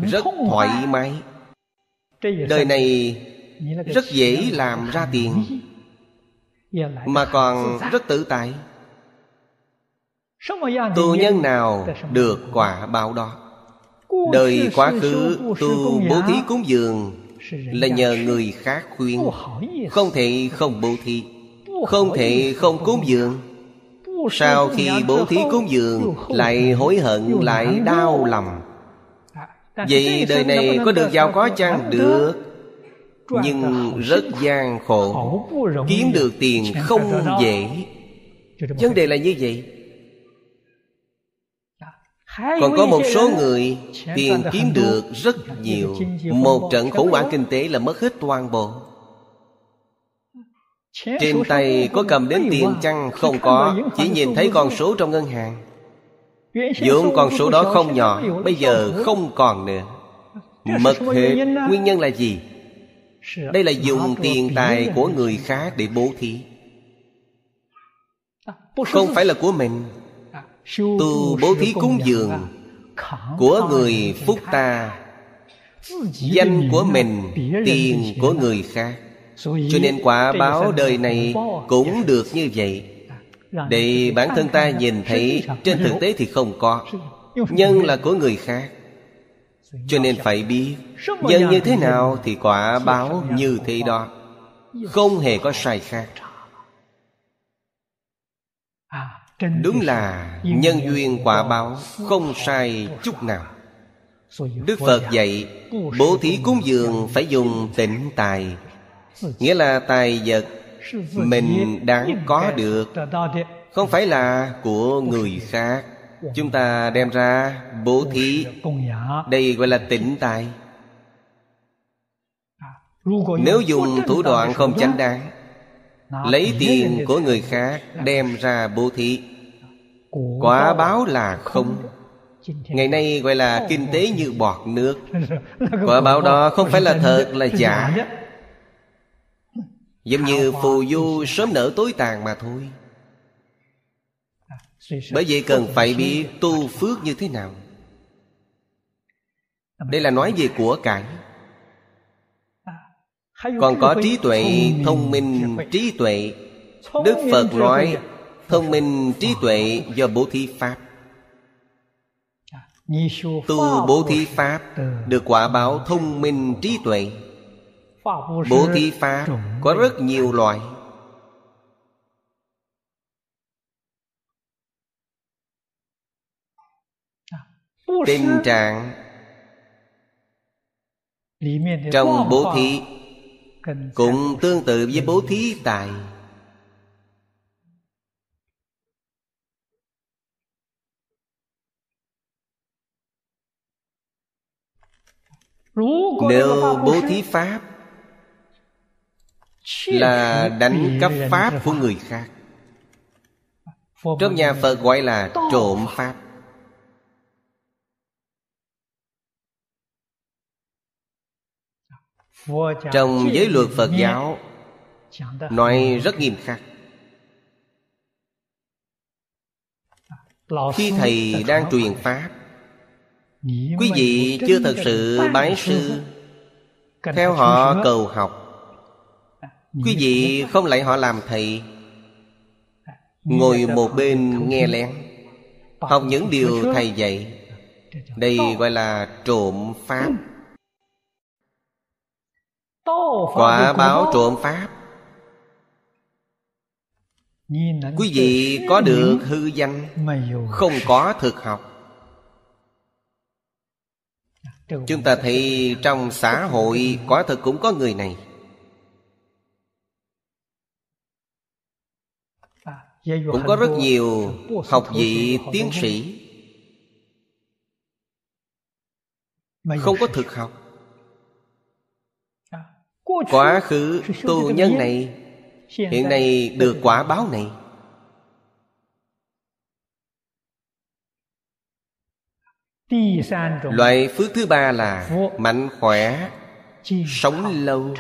Rất thoải mái. Đời này rất dễ làm ra tiền Mà còn rất tự tại. Tu nhân nào được quả báo đó? Đời quá khứ tu bố thí cúng dường Là nhờ người khác khuyên. Không thể không bố thí. Không thể không cúng dường. Sau khi bố thí cúng dường Lại hối hận lại đau lòng. Vậy đời này có được giàu có chăng? Được? Nhưng rất gian khổ. Kiếm được tiền không dễ. Vấn đề là như vậy còn có một số người Tiền kiếm được rất nhiều. Một trận khủng hoảng kinh tế là mất hết toàn bộ. Trên tay có cầm đến tiền chăng? Không có. Chỉ nhìn thấy con số trong ngân hàng. Vốn con số đó không nhỏ. Bây giờ không còn nữa. Mất hết. Nguyên nhân là gì? Đây là dùng tiền tài của người khác để bố thí. Không phải là của mình Tu bố thí cúng dường Của người phúc ta. Danh của mình Tiền của người khác. Cho nên quả báo đời này Cũng được như vậy. Để bản thân ta nhìn thấy Trên thực tế thì không có Nhân là của người khác. Cho nên phải biết Nhân như thế nào thì quả báo như thế đó. Không hề có sai khác Đúng là nhân duyên quả báo Không sai chút nào. Đức Phật dạy Bố thí cúng dường phải dùng tịnh tài. Nghĩa là tài vật Mình đáng có được. Không phải là của người khác. Chúng ta đem ra bố thí. Đây gọi là tịnh tài. Nếu dùng thủ đoạn không chánh đáng Lấy tiền của người khác Đem ra bố thí. Quả báo là không Ngày nay gọi là kinh tế như bọt nước. Quả báo đó không phải là thật là giả. Giống như phù du sớm nở tối tàn mà thôi. Bởi vậy cần phải biết tu phước như thế nào. Đây là nói về của cải Còn có trí tuệ thông minh trí tuệ. đức phật nói thông minh trí tuệ do bố thí pháp. Tu bố thí pháp được quả báo thông minh trí tuệ. Bố thí pháp có rất nhiều loại. Tình trạng trong bố thí cũng tương tự với bố thí tài. Nếu bố thí pháp là đánh cắp pháp của người khác. Trong nhà phật gọi là trộm pháp trong giới luật phật giáo, nói rất nghiêm khắc. Khi thầy đang truyền pháp, quý vị chưa thật sự bái sư, theo họ cầu học. Quý vị không lại họ làm thầy, ngồi một bên nghe lén, học những điều thầy dạy. Đây gọi là trộm pháp quả báo trộm pháp. Quý vị có được hư danh? Không có thực học. Chúng ta thấy trong xã hội quả thật cũng có người này. Cũng có rất nhiều học vị tiến sĩ. không? Có thực học quá khứ tu nhân này, hiện nay được quả báo này. Loại phước thứ ba là mạnh khỏe, sống lâu.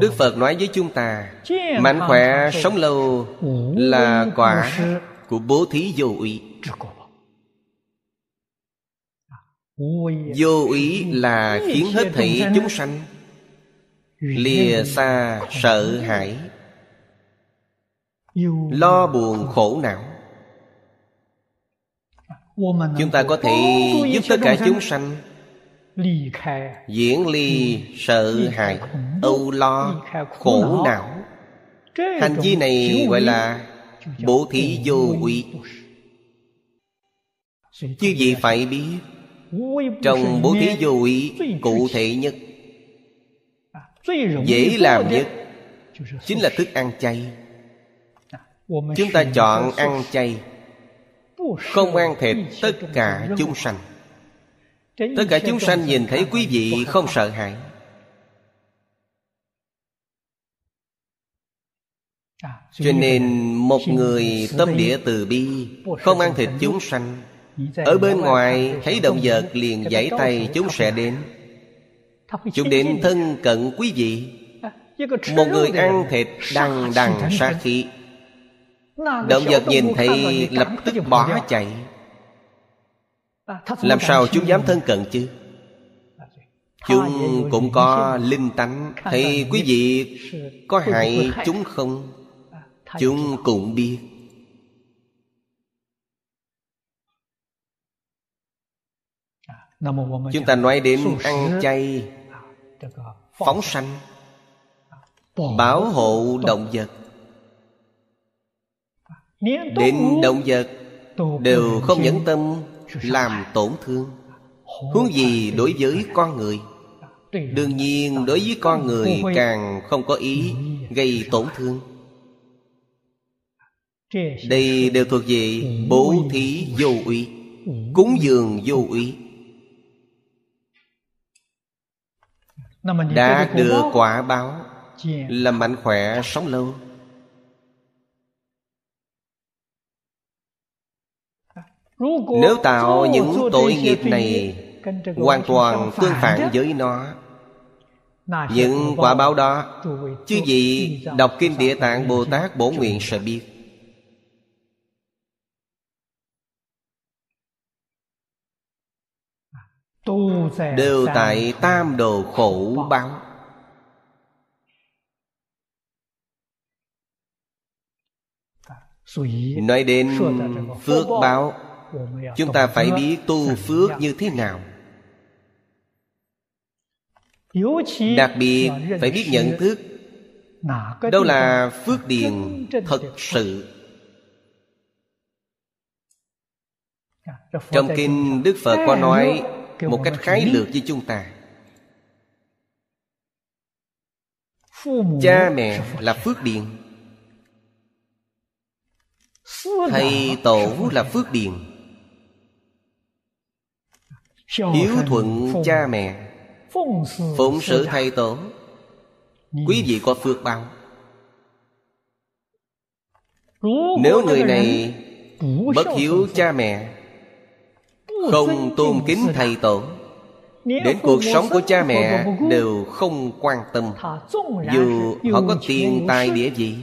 Đức phật nói với chúng ta, mạnh khỏe, sống lâu là quả của bố thí vô uy vô ý là khiến hết thảy chúng sanh. Lìa xa sợ hãi. Lo buồn khổ não. Chúng ta có thể giúp tất cả chúng sanh. Diễn ly sợ hãi âu lo khổ não. Hành vi này gọi là bố thí vô ủy chứ gì phải biết trong bố thí vô ý, cụ thể nhất, dễ làm nhất chính là thức ăn chay. Chúng ta chọn ăn chay, không ăn thịt tất cả chúng sanh. Tất cả chúng sanh nhìn thấy quý vị không sợ hãi. Cho nên một người tâm địa từ bi, không ăn thịt chúng sanh ở bên ngoài thấy động vật liền giãy tay chúng sẽ đến. Chúng đến thân cận quý vị. Một người ăn thịt đằng đằng sát khí. Động vật nhìn thấy lập tức bỏ chạy. Làm sao chúng dám thân cận chứ? Chúng cũng có linh tánh. thấy quý vị có hại chúng không? Chúng cũng biết chúng ta nói đến ăn chay phóng sanh bảo hộ động vật. Đến động vật đều không nhẫn tâm làm tổn thương. huống gì đối với con người? đương nhiên đối với con người càng không có ý gây tổn thương. Đây đều thuộc về bố thí vô úy cúng dường vô úy đã được quả báo là mạnh khỏe sống lâu. Nếu tạo những tội nghiệp này hoàn toàn tương phản với nó. Những quả báo đó chứ gì đọc kinh địa tạng bồ tát bổ nguyện sẽ biết đều tại tam đồ khổ báo. Nói đến phước báo chúng ta phải biết tu phước như thế nào. Đặc biệt phải biết nhận thức đâu là phước điền thật sự. Trong kinh đức phật có nói một cách khái lược với chúng ta. Cha mẹ là phước điền. Thầy tổ là phước điền. Hiếu thuận cha mẹ. phụng sự thầy tổ. Quý vị có phước báo nếu người này bất hiếu cha mẹ không tôn kính thầy tổ. Đến cuộc sống của cha mẹ đều không quan tâm. dù họ có tiền tài địa vị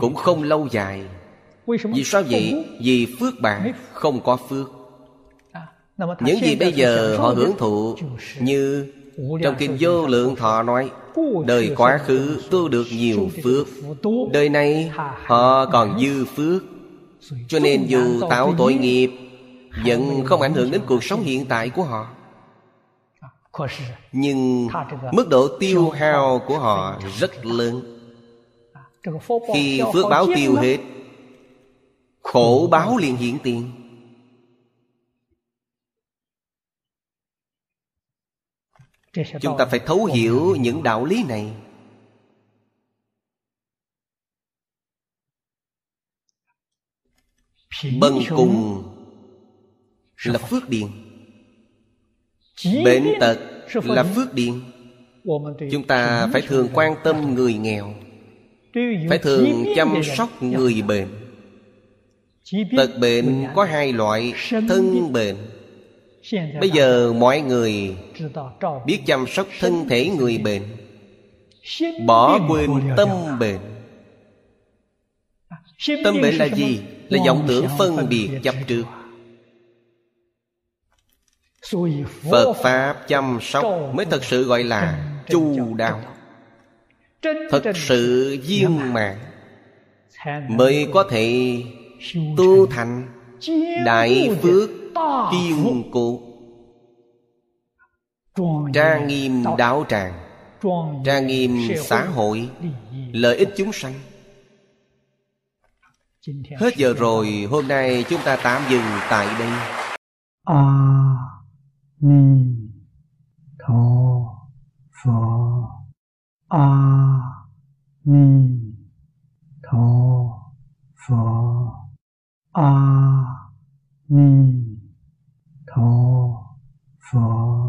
cũng không lâu dài. Vì sao vậy? vì phước bạn không có phước. Những gì bây giờ họ hưởng thụ như trong kinh vô lượng thọ nói đời quá khứ tu được nhiều phước. đời này họ còn dư phước cho nên dù tạo tội nghiệp, vẫn không ảnh hưởng đến cuộc sống hiện tại của họ. Nhưng mức độ tiêu hao của họ rất lớn. Khi phước báo tiêu hết, khổ báo liền hiện tiền. Chúng ta phải thấu hiểu những đạo lý này. Bần cùng là phước điền bệnh tật là phước điền chúng ta phải thường quan tâm người nghèo. Phải thường chăm sóc người bệnh. tật bệnh có hai loại thân bệnh. Bây giờ mọi người biết chăm sóc thân thể người bệnh. Bỏ quên tâm bệnh. Tâm bệnh là gì là vọng tưởng phân biệt chấp trước. phật pháp chăm sóc mới thật sự gọi là chu đạo. Thật sự viên mãn mới có thể tu thành đại phước kiên cố trang nghiêm đạo tràng trang nghiêm xã hội lợi ích chúng sanh Hết giờ rồi, hôm nay chúng ta tạm dừng tại đây. A Ni Tho Phở A Ni Tho Phở A Ni Tho Phở